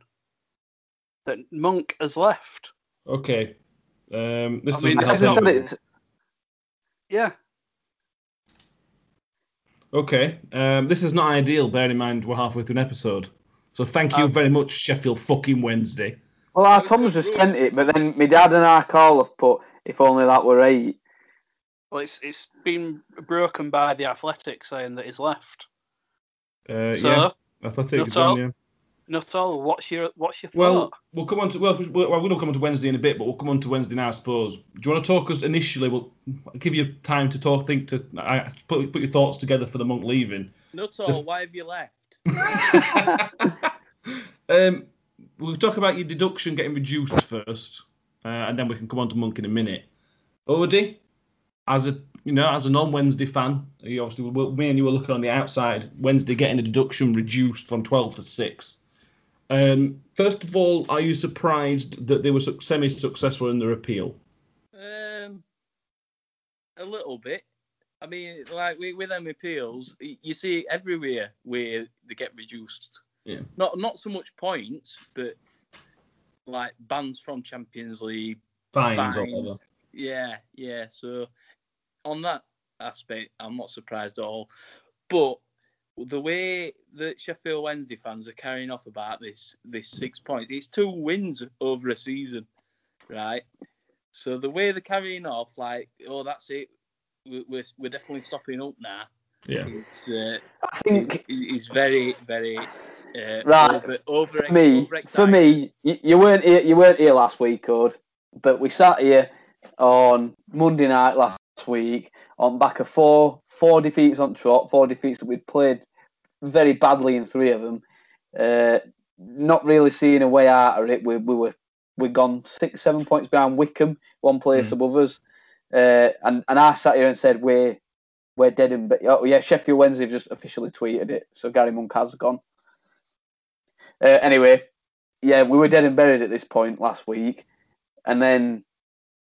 that Monk has left. Okay. Um, this I mean, doesn't this help is just not- said anyone. it's- Yeah, Okay. Um, this is not ideal. Bear in mind we're halfway through an episode. So thank you Um, very much, Sheffield fucking Wednesday. Well, our Tom's just sent it, but then my dad and I call have put, if only that were eight. well, it's it's been broken by the Athletic saying that he's left. Uh, So, yeah, Athletic not is on, yeah. Not all. What's your what's your Well, thought? we'll come on to well, we're, we're going to come on to Wednesday in a bit, but we'll come on to Wednesday now, I suppose. Do you want to talk us initially? We'll I'll give you time to talk, think to I, put put your thoughts together for the monk leaving. Not all. Why have you left? um, we'll talk about your deduction getting reduced first, uh, and then we can come on to Monk in a minute. Odie, as a you know, as a non-Wednesday fan, you obviously we- me and you were looking on the outside. Wednesday getting a deduction reduced from twelve to six. Um, first of all, are you surprised that they were semi-successful in their appeal? Um, a little bit. I mean, like with, with them appeals, you see everywhere where they get reduced. Yeah. Not not so much points, but like bans from Champions League, Fines, or fines. Yeah, yeah. So on that aspect, I'm not surprised at all. But the way that Sheffield Wednesday fans are carrying off about this this six points, it's two wins over a season, right? So the way they're carrying off, like, oh, that's it, we're we're, we're definitely stopping up now. Yeah. It's uh, I think it's, it's very very uh, Right. over over for me, for me, you, you weren't here, you weren't here last week, Od, but we sat here on Monday night last week on back of four four defeats on trot, four defeats that we'd played very badly in three of them. Uh, not really seeing a way out of it. We we were we gone six seven points behind Wycombe, one place Mm. above us, uh, and and I sat here and said we're we're dead and but oh yeah, Sheffield Wednesday have just officially tweeted it, so Gary Monk has gone. Uh, anyway, yeah, we were dead and buried at this point last week, and then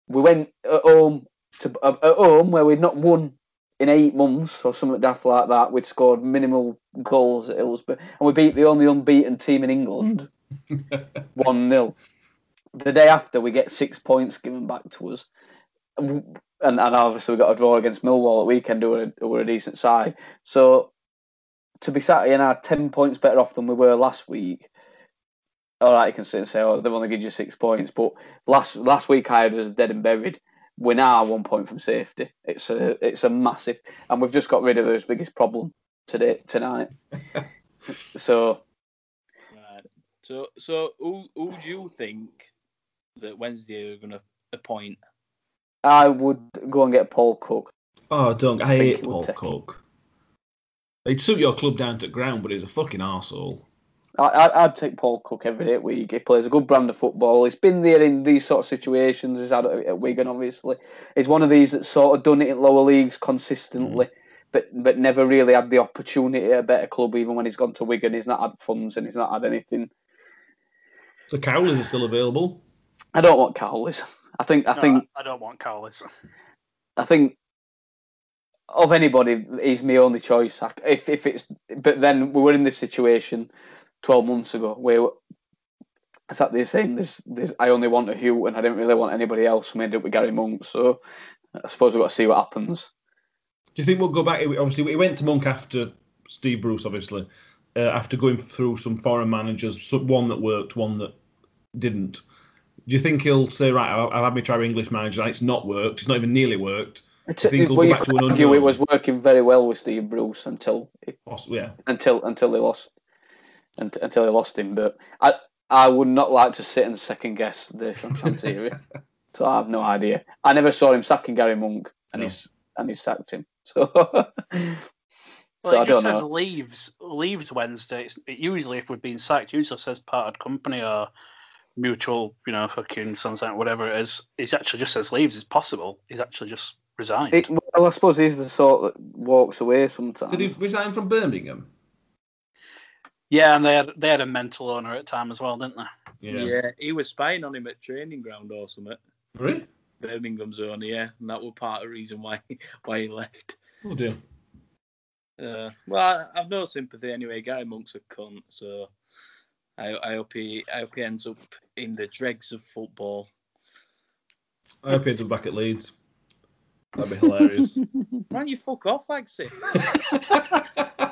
we went at home to uh, at home where we'd not won in eight months or something daft like that. We'd scored minimal goals at Hillsborough, and we beat the only unbeaten team in England one 0 The day after, we get six points given back to us, and and obviously we got a draw against Millwall at weekend, who were a, who were a decent side. So to be sat here now ten points better off than we were last week. All right, you can sit and say, "Oh, they've only given you six points," but last last week I was dead and buried. We're now one point from safety. It's a it's a massive, and we've just got rid of his biggest problem today tonight. so Right. So, so who who do you think that Wednesday are going to appoint? I would go and get Paul Cook. Oh, don't. I think hate Paul take- Cook. He'd suit your club down to ground, but he's a fucking arsehole. I, I, I'd take Paul Cook every day week. He plays a good brand of football. He's been there in these sort of situations. He's had it at Wigan, obviously. He's one of these that's sort of done it in lower leagues consistently, mm. but but never really had the opportunity at a better club. Even when he's gone to Wigan, he's not had funds and he's not had anything. The Cowleys are still available. I don't want Cowleys. I think I No, think I, I don't want Cowleys. I think of anybody, he's my only choice. If if it's, but then we were in this situation twelve months ago where I sat there saying this, this I only want a Hugh and I didn't really want anybody else. We ended up with Gary Monk, so I suppose we've got to see what happens. Do you think we'll go back? Obviously, we went to Monk after Steve Bruce, obviously, uh, after going through some foreign managers, one that worked, one that didn't. Do you think he'll say, right, I'll have me try English manager? It's not worked. It's not even nearly worked. It's, think we'll well, go back to an it was working very well with Steve Bruce until it, Yeah. until until they lost unt- until they lost him. But I I would not like to sit and second guess the Sean theory. so I have no idea. I never saw him sacking Gary Monk, and No. he's and he sacked him. So, Well, so I it just says know. leaves leaves Wednesday. It's, it usually, if we've been sacked, usually says parted company or mutual, you know, fucking sunset, whatever it is. It actually just says leaves. It's possible. He's actually just resigned. It, well, I suppose he's the sort that walks away sometimes. Did he resign from Birmingham? Yeah, and they had they had a mental owner at the time as well, didn't they? Yeah. he was spying on him at training ground or something. Really? Birmingham's own, yeah, and that was part of the reason why why he left. Oh dear. Uh, well, I, I've no sympathy anyway. Gary Monk's a cunt, so I, I hope he I hope he ends up in the dregs of football. I hope he ends up back at Leeds. That'd be hilarious. Why don't you fuck off, Lexi? that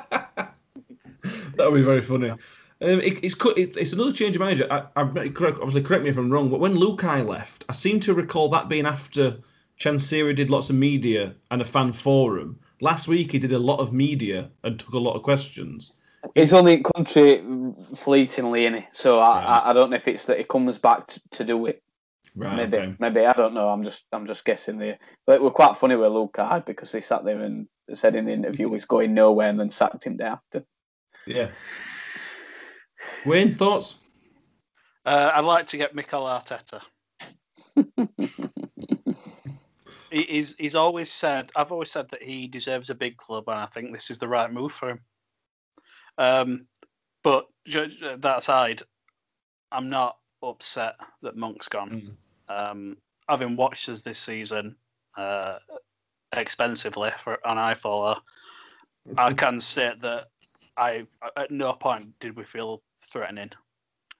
would be very funny. Um, it, it's it, it's another change of manager. I, I, correct, obviously, correct me if I'm wrong, but when Luhukay left, I seem to recall that being after Chansiri did lots of media and a fan forum. Last week, he did a lot of media and took a lot of questions. He's only in country fleetingly, in so I, Right. I, I don't know if it's that he comes back to, to do it. Right. maybe, okay. maybe I don't know. I'm just, I'm just guessing there. But it was quite funny with Luhukay because he sat there and said in the interview he's going nowhere and then sacked him day after. Yeah. Wayne, thoughts? Uh, I'd like to get Mikel Arteta. he, he's he's always said I've always said that he deserves a big club, and I think this is the right move for him. Um, but that aside, I'm not upset that Monk's gone. Um, having watched us this season uh, expensively for an eye follower, I can state that I at no point did we feel threatening.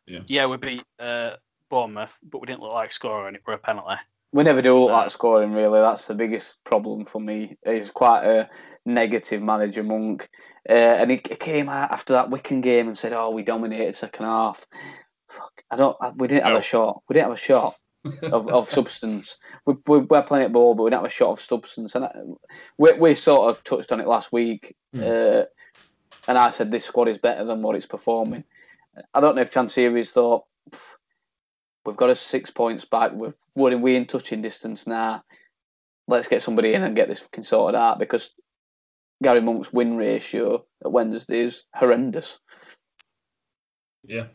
Yeah. Yeah, we beat uh, Bournemouth, but we didn't look like scoring it for a penalty. We never do look Uh, like scoring, really. That's the biggest problem for me. He's quite a negative manager, Monk. Uh, and he he came out after that Wigan game and said, "Oh, we dominated second half." Fuck, I don't. I- We didn't have No. a shot. We didn't have a shot of, of substance. We, we we're playing at ball, but we didn't have a shot of substance. And I, we we sort of touched on it last week. Uh, and I said this squad is better than what it's performing. I don't know if Chansiri's thought we've got us six points back. We're we're in, we in touching distance now. Let's get somebody in and get this fucking sorted out because Gary Monk's win ratio at Wednesday is horrendous. Yeah.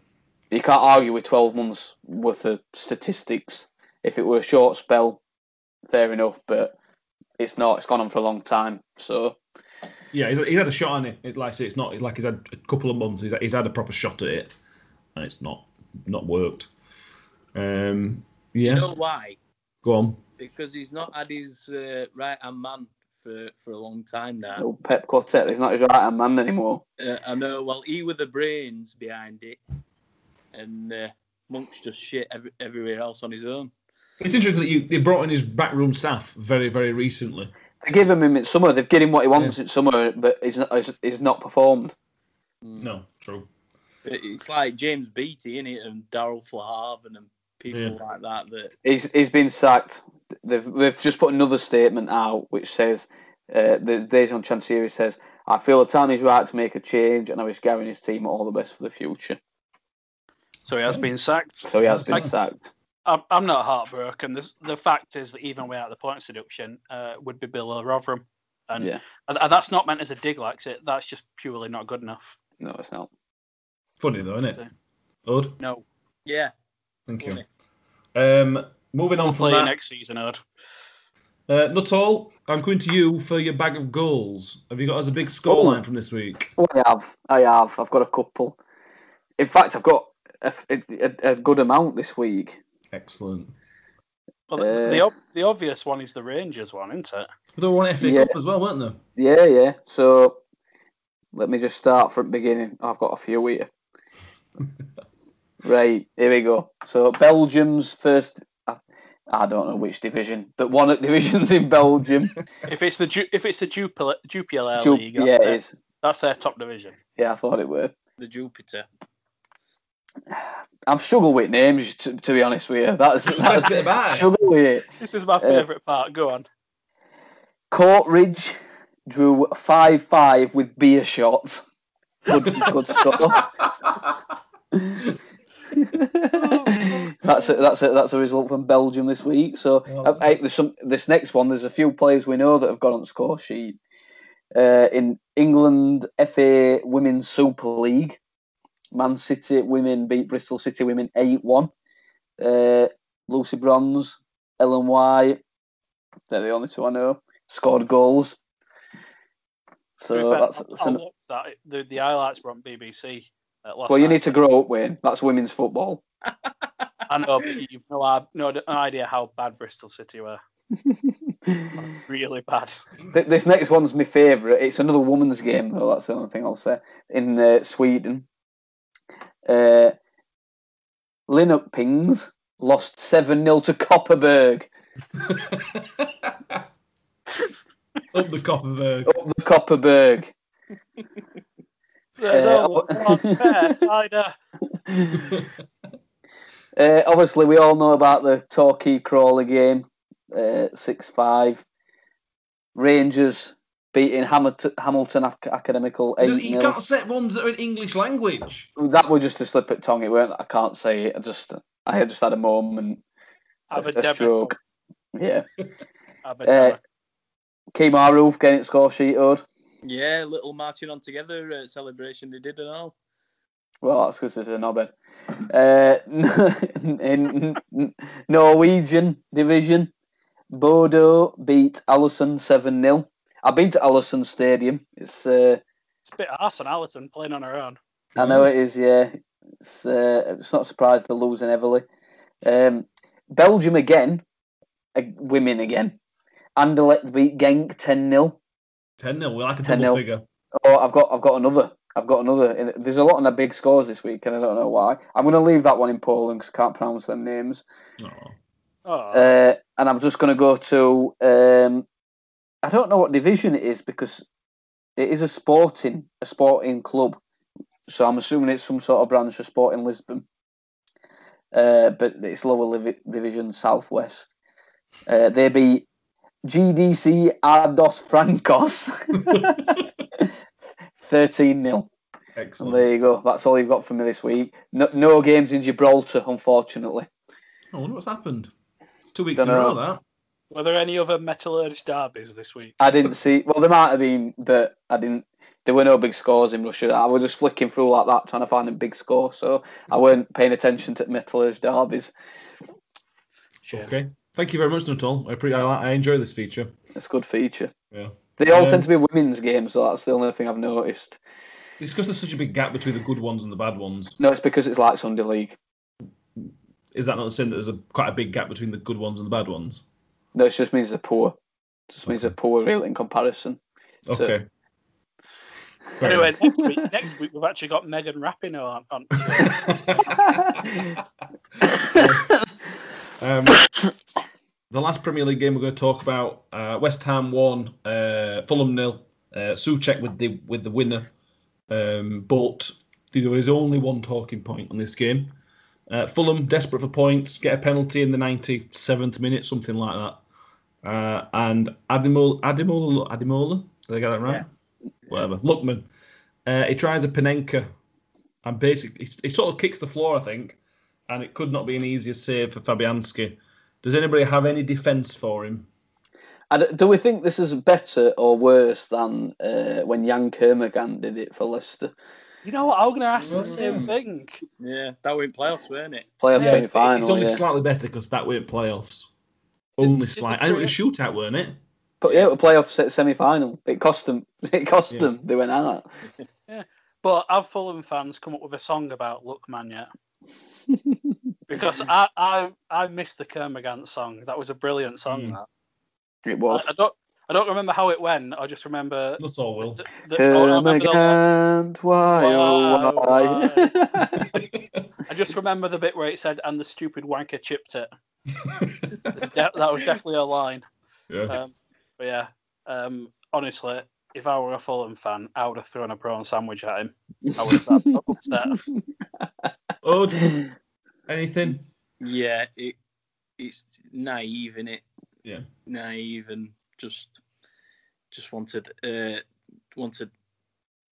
You can't argue with twelve months worth of statistics. If it were a short spell, fair enough, but it's not. It's gone on for a long time. So Yeah, he's, he's had a shot on it. It's like it's not it's like he's had a couple of months. He's, he's had a proper shot at it, and it's not not worked. Um, yeah, You know why? go on. Because he's not had his uh, right hand man for, for a long time now. no, Pep Clotet is not his right hand man anymore. Uh, I know. Well, he were the brains behind it, and uh, Monk's just shit every, everywhere else on his own. It's interesting that you they brought in his backroom staff very very recently. They give him him in summer. They've given him what he wants in summer, but he's not. He's, he's not performed. No, true. It's like James Beattie, in it, and Darryl Flahavan and people Yeah. like that. That He's he's been sacked. They've they've just put another statement out which says uh, Dejphon Chansiri says I feel the time is right to make a change, and I wish Gary and his team all the best for the future. So he has been sacked. So he has been sacked. I'm, I'm not heartbroken. This, the fact is that even without the point deduction, uh, would be below Rotherham, and, Yeah, and and that's not meant as a dig, like it. That's just purely not good enough. no, it's not. Funny though, isn't it? Odd. No, yeah, Thank you. Um, moving on I'll from that, next season, Od. uh, all. I'm going to you for your bag of goals. Have you got us a big scoreline from this week? Oh, I have. I have. I've got a couple. In fact, I've got a, a, a good amount this week. Excellent. Well, the, Uh, the, ob- the obvious one is the Rangers one, isn't it? But they won FA Yeah. Cup as well, weren't they? Yeah, yeah. So let me just start from the beginning. I've got a few here. right, here we go. So Belgium's first. I, I don't know which division, but one of the divisions in Belgium. If it's the Ju- if it's the Jupiler, Jupiler Ju- League, yeah, their, it is. that's their top division. Yeah, I thought it were. the Jupiter. I've struggled with names to, to be honest with you. That's, That's that's best bit about struggle with it. This is my favourite part. Go on. Courtridge drew five five with beer shots. Good, good stuff. that's a, that's a, that's a result from Belgium this week. So Well- uh, hey, there's some this next one. There's a few players we know that have got on score sheet. Uh, in England FA Women's Super League, Man City women beat Bristol City women eight one. Uh, Lucy Bronze, Ellen White, they're the only two I know scored goals. So fair, that's, that's an- that. The, the highlights were on BBC. last well, you night. need to grow up, Wayne. That's women's football. I know, but you've no, i- no idea how bad Bristol City were. really bad. This next one's my favourite. It's another women's game, though. That's the only thing I'll say. In uh, Sweden, uh, Linköpings lost seven 0 to Kopparberg. Up the Kopparberg. Up the Kopparberg. There's Uh, one fair cider. Uh, obviously, we all know about the Torquay Crawley game, uh, six five. Rangers beating Hamilton, Hamilton Ac- Academical eight you can't set ones that are in English language. That was just a slip at tongue. It weren't. I can't say it. I just, I had just had a moment. Have a, a a stroke. Yeah. Have a Uh, demo. Kemar Roofe getting its score sheet owed. Yeah, little marching on together uh, celebration they did and all. Well, that's because it's a knobhead. Uh, in Norwegian division, Bodo beat Allison 7 0. I've been to Allison Stadium. It's, uh, It's a bit arse on Allison playing on her own. I know it is, yeah. It's, uh, it's not surprised they're losing heavily. Um, Belgium again, uh, women again. Anderlecht beat Genk 10 0. 10 0. We like a 10-0. double figure. Oh, I've got, I've got another. I've got another. There's a lot of the big scores this week, and I don't know why. I'm going to leave that one in Poland because I can't pronounce their names. Oh. Oh, Uh, and I'm just going to go to. Um, I don't know what division it is because it is a sporting, a sporting club. So I'm assuming it's some sort of branch of Sporting Lisbon. Uh, but it's lower livi- division, southwest. Uh, they beat GDC Ardos Francos 13 0. And Excellent. there you go. That's all you've got for me this week. No, no games in Gibraltar, unfortunately. I wonder what's happened. It's two weeks in Dunno. a row, that. Were there any other metallurgist derbies this week? I didn't see. Well, there might have been, but I didn't. There were no big scores in Russia. I was just flicking through like that, trying to find a big score. So I weren't paying attention to Metallurge derbies. Okay. Thank you very much, Nuttall. I, pre- I, I enjoy this feature. It's a good feature. Yeah. They all Um, tend to be women's games, so that's the only thing I've noticed. It's because there's such a big gap between the good ones and the bad ones. No, it's because it's like Sunday League. Is that not saying that there's a quite a big gap between the good ones and the bad ones? No, it just means they're poor. It just means they're poor, really, in comparison. Okay. Fair Anyway, next week, next week we've actually got Megan Rapinoe on. on um, the last Premier League game we're going to talk about: uh, West Ham won, uh, Fulham nil. Uh, Soucek with the with the winner, um, but there was only one talking point on this game. Uh, Fulham desperate for points, get a penalty in the 97th minute, something like that. Uh, and Ademola, Ademola, Ademola, did I get that right? Whatever. Lookman. Uh, he tries a Panenka, and basically he, he sort of kicks the floor, I think, and it could not be an easier save for Fabianski. Does anybody have any defence for him? And do we think this is better or worse than uh, when Yann Kermorgant did it for Leicester? You know what? I was going to ask the same Mm. thing. Yeah, that went playoffs, weren't it? Playoff Yeah, semi It's only yeah. slightly better because that weren't playoffs. Only did slight. I know it was a shootout, weren't it? But yeah, it was a playoff semi final. It cost them. It cost Yeah. them. They went out. yeah. But have Fulham fans come up with a song about Lookman yet? because I, I I missed the Kermorgant song. That was a brilliant song. Mm. That It was. I, I don't I don't remember how it went. I just remember. That's all, Will. The, the, oh, I, remember the, why, oh, Why, why? I just remember the bit where it said, "And the stupid wanker chipped it." De- that was definitely a line. yeah. Um, but yeah, um, honestly, if I were a Fulham fan, I would have thrown a prawn sandwich at him. I would have been upset. Odd, anything? Yeah, it it's naive in it. Yeah. Naive and just just wanted uh wanted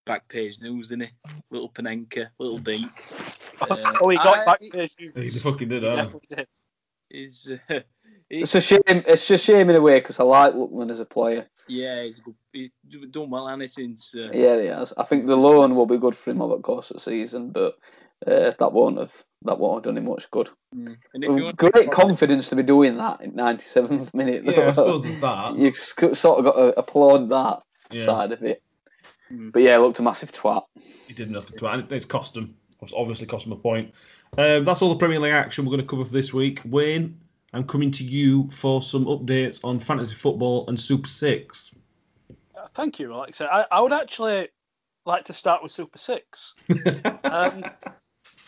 back page news, didn't it? Little Panenka, little Dink. Uh, oh, he got I- back. it- His, He fucking did, huh? definitely. Is uh, It's a shame. It's a shame in a way because I like Lookman as a player. yeah, he's good. He's done well, and since uh, Yeah, he has. I think the loan will be good for him over the course of the season, but uh, that won't have that won't have done him much good. mm. and if you Great confidence to be doing that in 97th minute. Yeah, I suppose there's that. You've sort of got to applaud that Yeah, side of it. Mm. But yeah, looked a massive twat. he did nothing to it. and It's cost him. It's obviously cost him a point. Um, that's all the Premier League action we're going to cover for this week. Wayne, I'm coming to you for some updates on fantasy football and Super Six. Uh, Thank you, Alexa. I, I would actually like to start with Super Six. Um,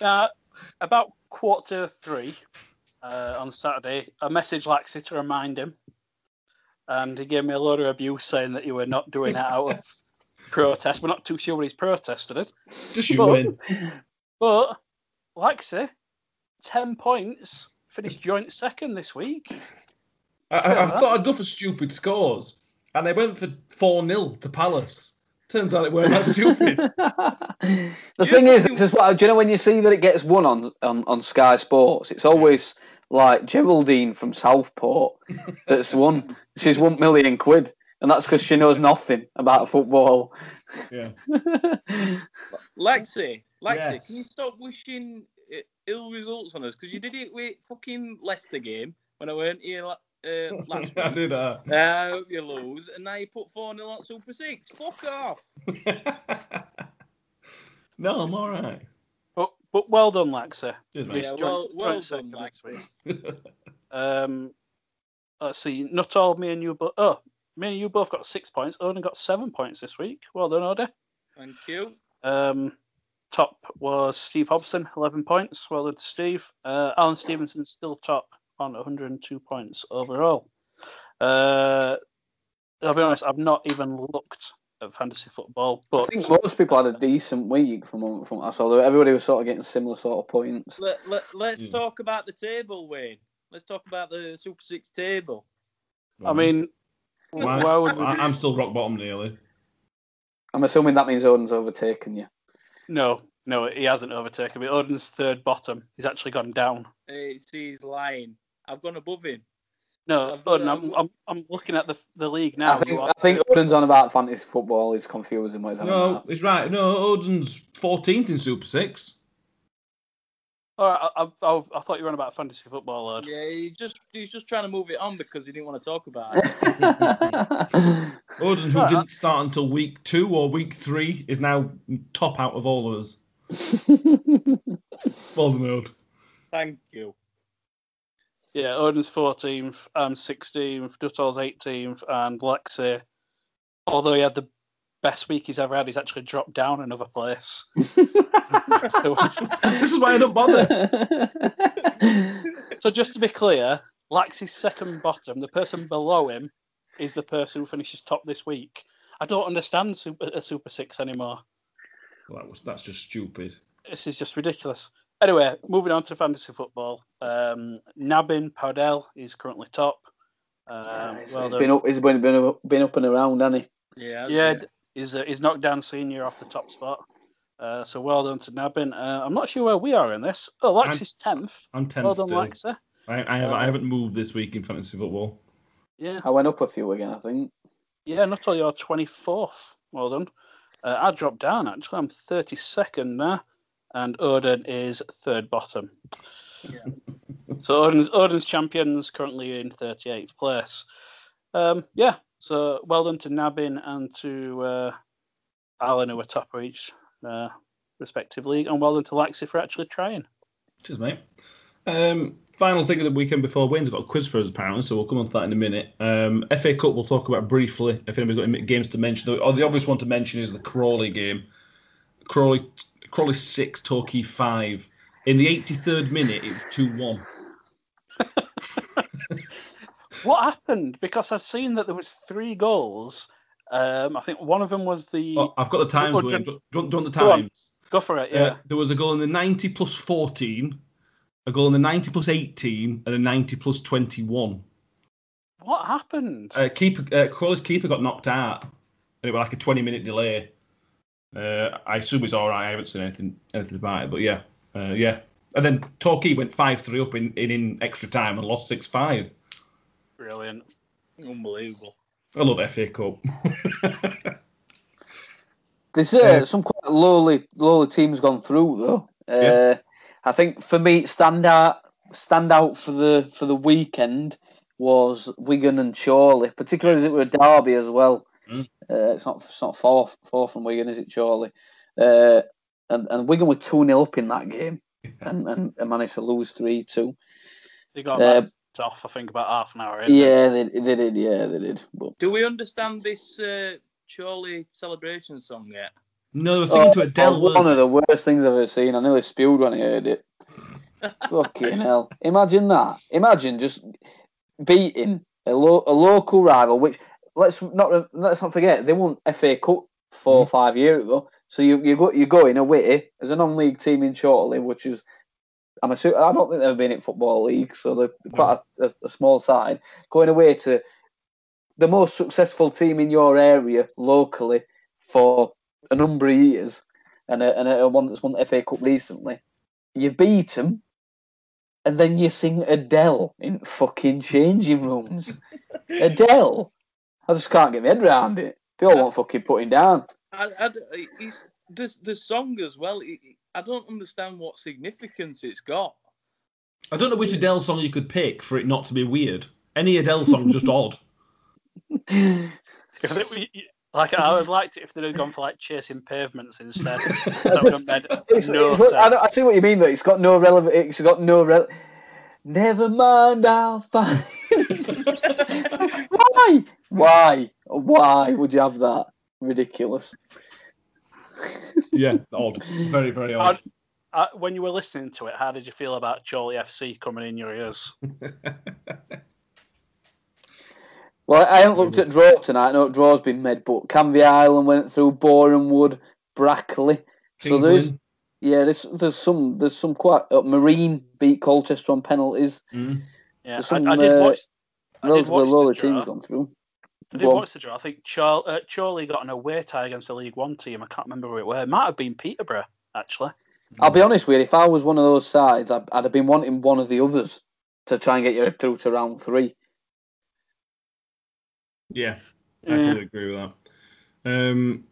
uh, about quarter three uh, on Saturday, I messaged Laxi to remind him, and he gave me a load of abuse saying that you were not doing it out of protest. We're not too sure what he's protested it. Just you But- win. But Laxi, 10 points, finished joint second this week. I, I, I thought I'd go for stupid scores, and I went for 4 0 to Palace. Turns out it weren't that stupid. the You thing is, fucking- it's what, do you know when you see that it gets won on, on, on Sky Sports, it's always like Geraldine from Southport that's won. She's won million quid, and that's because she knows nothing about football. Yeah. Lexi, Lexi, Yes. can you stop wishing eh, ill results on us? Because you did it with fucking Leicester game when I weren't here la- uh, last I did that. I hope you lose, and now you put 4 0 on Super 6. Fuck off. no, I'm all right. But, but well done, Laxi. Cheers, Yeah, well- well done, second Laxi. this week. Um, let's see. Not all me and you, but oh, me and you both got six points. Odin got seven points this week. Well done, Odin. Thank you. Um, top was Steve Hobson, 11 points. Well done, Steve. Uh, Alan Stevenson still top on 102 points overall. Uh, I'll be honest, I've not even looked at fantasy football, But I but think most people had a decent week from from what I saw. Everybody was sort of getting similar sort of points. Let, let, let's Hmm. talk about the table, Wayne. Let's talk about the Super 6 table. I mean, Why- why would we I, do- I'm still rock bottom nearly. I'm assuming that means Odin's overtaken you. no, no, he hasn't overtaken me. Odin's third bottom. He's actually gone down. It's he's lying. I've gone above him. No, I've got- Odin, I'm, I'm, I'm looking at the the league now. I think You I think Odin's on about fantasy football. He's confusing what he's on No, about. he's right. No, Odin's 14th in Super Six. All right, I, I, I, I thought you were on about fantasy football, Lord. Yeah, he just he's just trying to move it on because he didn't want to talk about it. Odin, who Right. didn't start until week two or week three, is now top out of all of us. Well done, Od. Thank you. Yeah, Odin's 14th, I'm 16th, Nuttall's 18th, and Lexi, although he had the best week he's ever had, he's actually dropped down another place. so, This is why I don't bother. so just to be clear, Lexi's second bottom, the person below him, is the person who finishes top this week. I don't understand super, a uh, Super Six anymore. Well, that was, that's just stupid. This is just ridiculous. Anyway, moving on to fantasy football. Um, Nabin Powdell is currently top. Um, he's, well he's done. been up. He's been been up, been up and around, hasn't he? Yeah, Yeah, d- he's uh, he's knocked down senior off the top spot. Uh, so well done to Nabin. Uh, I'm not sure where we are in this. Oh, Lexi's tenth. I'm 10 Well done, still. Lexi. I, I, haven't, I haven't moved this week in fantasy football. Yeah, I went up a few again. I think. yeah. Not only you're twenty fourth. Well done. Uh, I dropped down actually. I'm thirty second now, and Odin is third bottom. Yeah. so Odin's Odin's champions currently in thirty eighth place. Um, yeah. So well done to Nabin and to uh, Alan who were top of each uh, respective league, and well done to Lexi for actually trying. Cheers, mate. Um, final thing of the weekend before Wayne's got a quiz for us, apparently, so we'll come on to that in a minute. Um, FA Cup we'll talk about briefly if anybody's got any games to mention. Or the obvious one to mention is the Crawley game. Crawley, Crawley 6, Torquay 5. In the 83rd minute, it was 2 1. What happened? Because I've seen that there was three goals. Um, I think one of them was the Oh, I've got the times, Oh. Jim- Do, do want the Go times? go for it. Uh, Yeah. there was a goal in the 90 plus 14, a goal in the 90 plus 18, and a 90 plus 21. what happened? Uh, keeper, uh, Crawley's keeper got knocked out, and it was like a 20 minute delay. Uh, I assume it's all right. I haven't seen anything anything about it, but yeah, uh, yeah. And then Torquay went 5 3 up in, in, in extra time and lost 6 5. Brilliant. unbelievable. I love FA Cup. There's uh, Yeah. some quite lowly lowly teams gone through though. Uh, Yeah. I think for me, standout standout for the for the weekend was Wigan and Chorley, particularly as it were a derby as well. Mm. Uh, it's not it's not far far from Wigan, is it, Chorley? Uh, and and Wigan were two 0 up in that game, and, and, and managed to lose three two. They got Uh, off. I think about half an hour. in. Yeah, they, they did. Yeah, they did. But Do we understand this uh, Chorley celebration song yet? No, they were singing to Oh, Adele. one weren't of the worst things I've ever seen. I nearly spewed when I heard it. Fucking hell! Imagine that. Imagine just beating a, lo- a local rival, which let's not let's not forget they won FA Cup four or mm. five years ago. So you you go you go in away as a non-league team in Chorley, which is I'm assuming I don't think they've been in football league, so they're mm. quite a, a, a small side. Going away to the most successful team in your area locally for a number of years, and a, and a one that's won the FA Cup recently. You beat them, and then you sing Adele in fucking changing rooms. Adele, I just can't get my head around it. They all want fucking putting down. I, I, it's, this the song as well. It, it- I don't understand what significance it's got. I don't know which Adele song you could pick for it not to be weird. Any Adele song just odd. Like I would like it if they'd have gone for like chasing pavements instead. that would have made It's- no it's- I, I see what you mean though. It's got no relevant. It's got no rel. Never mind, I'll find. Why? Why? Why would you have that? Ridiculous. yeah, odd. Very, very odd. Uh, when you were listening to it, how did you feel about Chorley FC coming in your ears? Well, I haven't looked at draw tonight. No draw's been made, but Canvey Island went through Boreham Wood, Brackley. So there's Kingsland. yeah, there's there's some there's some quite uh, Marine beat Colchester on penalties. Mm. Yeah, There's I, I did uh, watch. I did Relatively watch low the the team's draw. gone through. I Go did on. watch the draw. I think Char- uh, Chorley got an away tie against a League One team. I can't remember who it were. It might have been Peterborough actually. I'll be honest with you. If I was one of those sides, I'd, I'd have been wanting one of the others to try and get you through to round three. Yeah, I Yeah. completely agree with that. Um,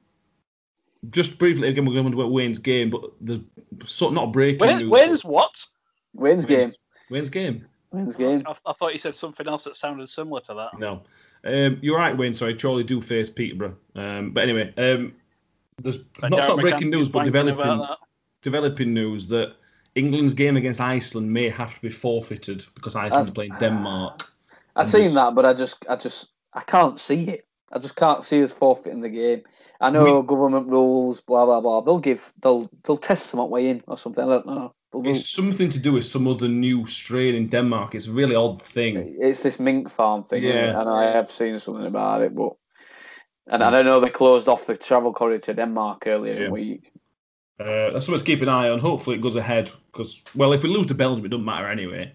just briefly, again, we're going to about Wayne's game, but the sort not breaking Wayne, news. Wayne's what? Wayne's game. Wayne's game. Wayne's game. I, I thought you said something else that sounded similar to that. No, um, you're right, Wayne. Sorry, Chorley do face Peterborough. Um, but anyway, um, there's But not Darren sort of breaking news, but developing developing news that England's game against Iceland may have to be forfeited because Iceland That's- are playing Denmark. I've seen this- that, but I just, I just, I can't see it. I just can't see us forfeiting the game. I know government rules, blah blah blah. They'll give, they'll, they'll test some way in or something. I don't know. It's something to do with some other new strain in Denmark. It's a really odd thing. It's this mink farm thing. Yeah. and I have seen something about it, but and I don't know they closed off the travel corridor to Denmark earlier in the week. Uh, that's something to keep an eye on. Hopefully, it goes ahead. Because, well, if we lose to Belgium, it doesn't matter anyway.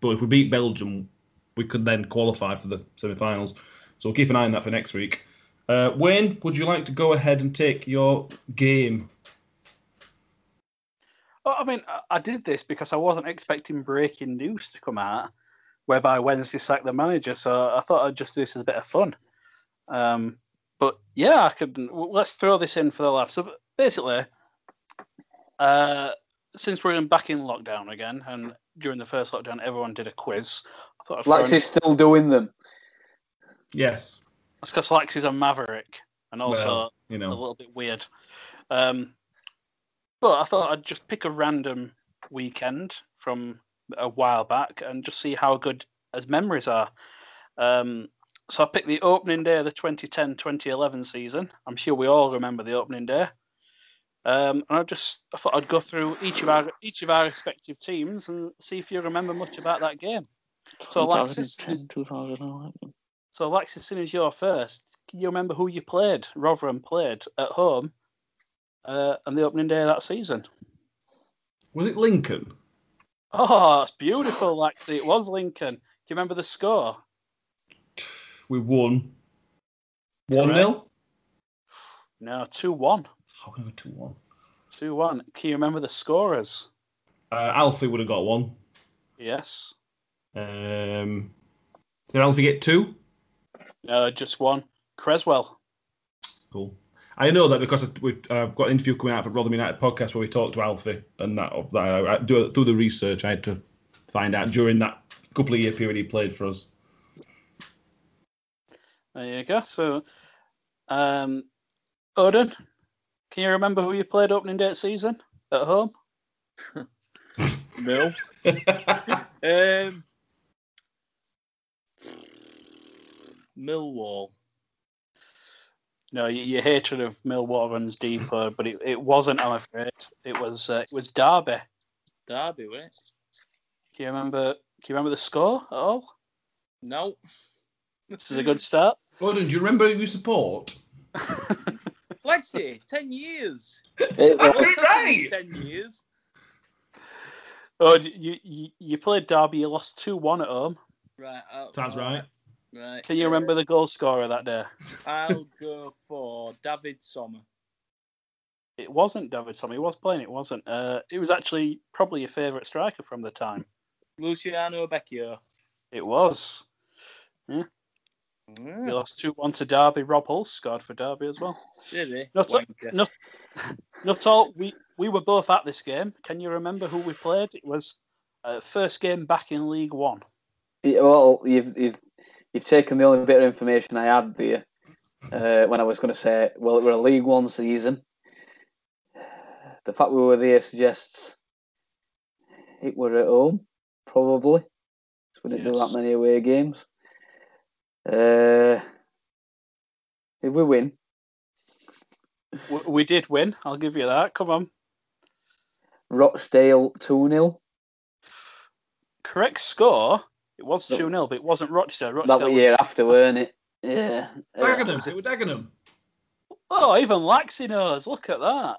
But if we beat Belgium, we could then qualify for the semi-finals. So we'll keep an eye on that for next week. Uh, Wayne, would you like to go ahead and take your game? Well, I mean, I- I did this because I wasn't expecting breaking news to come out, whereby Wednesday sacked the manager. So I thought I'd just do this as a bit of fun. Um, but yeah, I could. Let's throw this in for the laugh. So basically, uh, since we're in back in lockdown again, and during the first lockdown, everyone did a quiz. I thought I'd throw Lex in- is still doing them. Yes. That's because Lex is a maverick, and also Well, you a little bit weird. Um, but I thought I'd just pick a random weekend from a while back and just see how good as memories are. Um, so I picked the opening day of the 2010-2011 season. I'm sure we all remember the opening day. Um, and I just I thought I'd go through each of our each of our respective teams and see if you remember much about that game. So Alexis, 2010, 2011. so, Alexis, soon as you're first, can you remember who you played, Rotherham played at home uh, on the opening day of that season? Was it Lincoln? Oh, it's beautiful, actually. It was Lincoln. Do you remember the score? We won. 1 Correct. 0? No, 2 1. How can I go 2 1? 2 1. Can you remember the scorers? Uh, Alfie would have got one. Yes. Um, did Alfie get two? No, just one. Cresswell. Cool. I know that because we've I've got an interview coming out for Rotherham United podcast where we talked to Alfie, and that, that I, I do through the research I had to find out during that couple of year period he played for us. There you go. So, um, Odin, can you remember who you played opening day season at home? No. um, Millwall. No, your, your hatred of Millwall runs deeper, but it, it wasn't. I'm afraid it was. Uh, it was Derby. Derby, was it? Do you remember? Do you remember the score at all? No. This is a good start. Gordon, do you remember who you support? Lexi, 10 years. It was- right. 10 years. Oh, you you, you played Derby. You lost two one at home. Right. I'll, Sounds right. Right. Can you remember the goal scorer that day? I'll go for Davide Somma. It wasn't Davide Somma. He was playing. It wasn't. Uh, it was actually probably your favourite striker from the time. Luciano Becchio. It was. You Mm, lost two one to Derby. Rob Hulse scored for Derby as well. did he? Not so- Wanker. Not, not all. We we were both at this game. Can you remember who we played? It was uh, first game back in League One. Yeah, well, you've you've you've taken the only bit of information I had there uh, when I was going to say, well, it were a League One season. The fact we were there suggests it were at home, probably. 'cause we didn't do that many away games. Uh, did we win? We, we did win. I'll give you that. Come on. Rochdale 2 0. Correct score. It was 2 0, but it wasn't Rochdale. That Rochdale was was- year after, weren't it? Yeah. Dagenham. It was Dagenham. Oh, even Laxey knows. Look at that.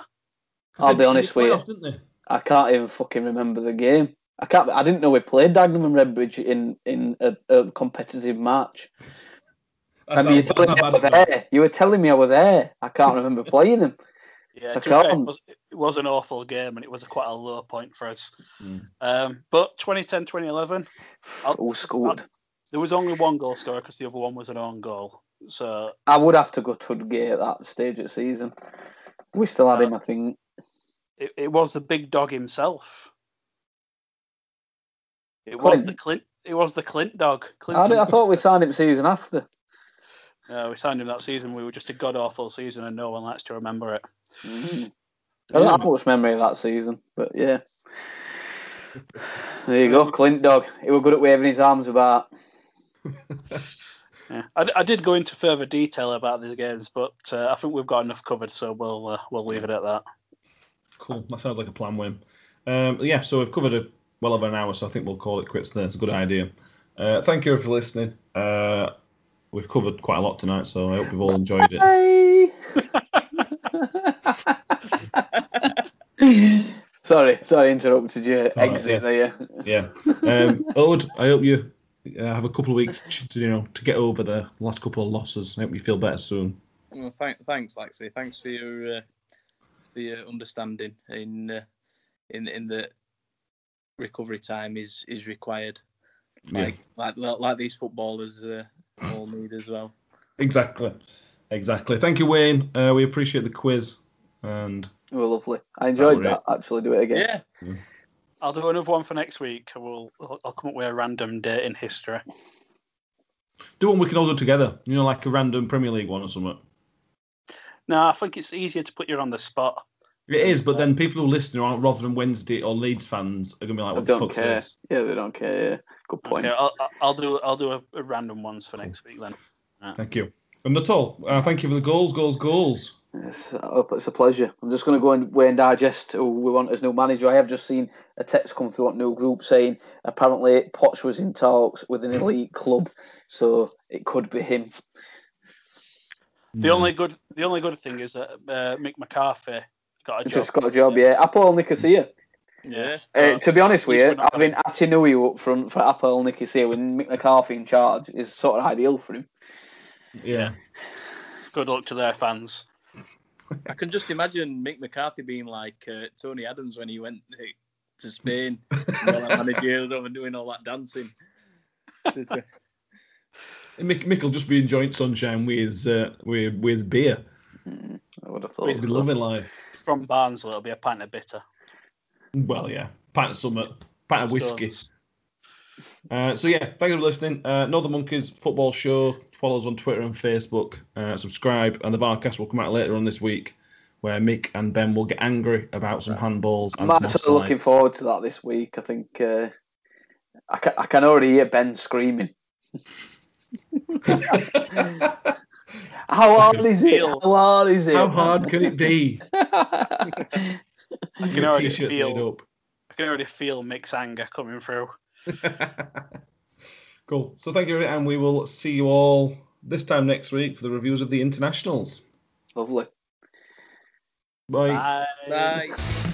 I'll be honest with you. Playoffs. I can't even fucking remember the game. I can't. I didn't know we played Dagenham and Redbridge in in a, a competitive match. That's Remember you how- telling me I were was. there. You were telling me I were there. I can't remember playing them. Yeah, to fair, it was, it was an awful game and it was a quite a low point for us. Mm. Um, but 2010 2011, I'll- Who scored? there was only one goal scorer because the other one was an own goal. So I would have to go to Tudgay at that stage of the season. We still had him, I think. it, it was the big dog himself. It was the Clint. It was the Clint dog. I, I thought we signed him season after. Uh, we signed him that season. We were just a god awful season, and no one likes to remember it. Mm. I don't have much memory of that season, but yeah. There you go, Clint Dog. He was good at waving his arms about. Yeah. I, d- I did go into further detail about these games, but uh, I think we've got enough covered, so we'll uh, we'll leave it at that. Cool. That sounds like a plan, Wim. Um, yeah, so we've covered a, well over an hour, so I think we'll call it quits there. It's a good idea. Uh, thank you for listening. We've covered quite a lot tonight, so I hope you've all enjoyed it. Sorry, sorry, interrupted your all right, exit yeah. there. Yeah. Um, Ode, I hope you uh, have a couple of weeks, to, you know, to get over the last couple of losses. I hope you feel better soon. Well, thank, thanks, Lexi. Thanks for your uh, for your understanding in uh, in in the recovery time is is required. Yeah. Like like like these footballers uh, all need as well. Exactly. Exactly. Thank you, Wayne. Uh, we appreciate the quiz. And They were lovely. I enjoyed That that. Actually, do it again. Yeah, I'll do another one for next week. We'll I'll I'll come up with a random date in history. do one we can all do together. You know, like a random Premier League one or something. No, I think it's easier to put you on the spot. It is, but then people who listen aren't rather than Wednesday or Leeds fans are gonna be like, I "What the don't fuck's care. this?" Yeah, they don't care. Yeah. Good point. Okay, I'll, I'll- I'll do I'll do a, a random ones for next week then. Thank you. And that's all. Uh, thank you for the goals, goals, goals. It's, uh, it's a pleasure. I'm just going to go and weigh and digest who we want as new manager. I have just seen a text come through on new group saying apparently Poch was in talks with an elite club, so it could be him. The only good the only good thing is that uh, Mick McCarthy got a job. just got a job, yeah. APOEL Nicosia. yeah. So, Uh, to be honest with you, least we're not having Atinui up front for APOEL Nicosia with Mick McCarthy in charge is sort of ideal for him. Yeah. good luck to their fans. I can just imagine Mick McCarthy being like uh, Tony Adams when he went uh, to Spain, you know, like managerial and doing all that dancing. Mick, Mick will just be enjoying sunshine with his, uh, with, with his beer. Mm, I would have thought. He's been so. loving life. It's from Barnsley. It'll be a pint of bitter. Well, yeah. Pint of summer, pint of whiskey. Uh, so yeah, thank you for listening. Uh, Know the Monkeys football show. Follow us on Twitter and Facebook. Uh, subscribe, and the Varcast will come out later on this week, where Mick and Ben will get angry about some handballs I'm and actually looking forward to that this week. I think uh, I, can, I can already hear Ben screaming. How hard is it? How hard is it? How hard can it be? I can already feel. made up. I can already feel Mick's anger coming through. cool. So thank you, and we will see you all this time next week for the reviews of the internationals. Lovely. Bye. Bye. Bye.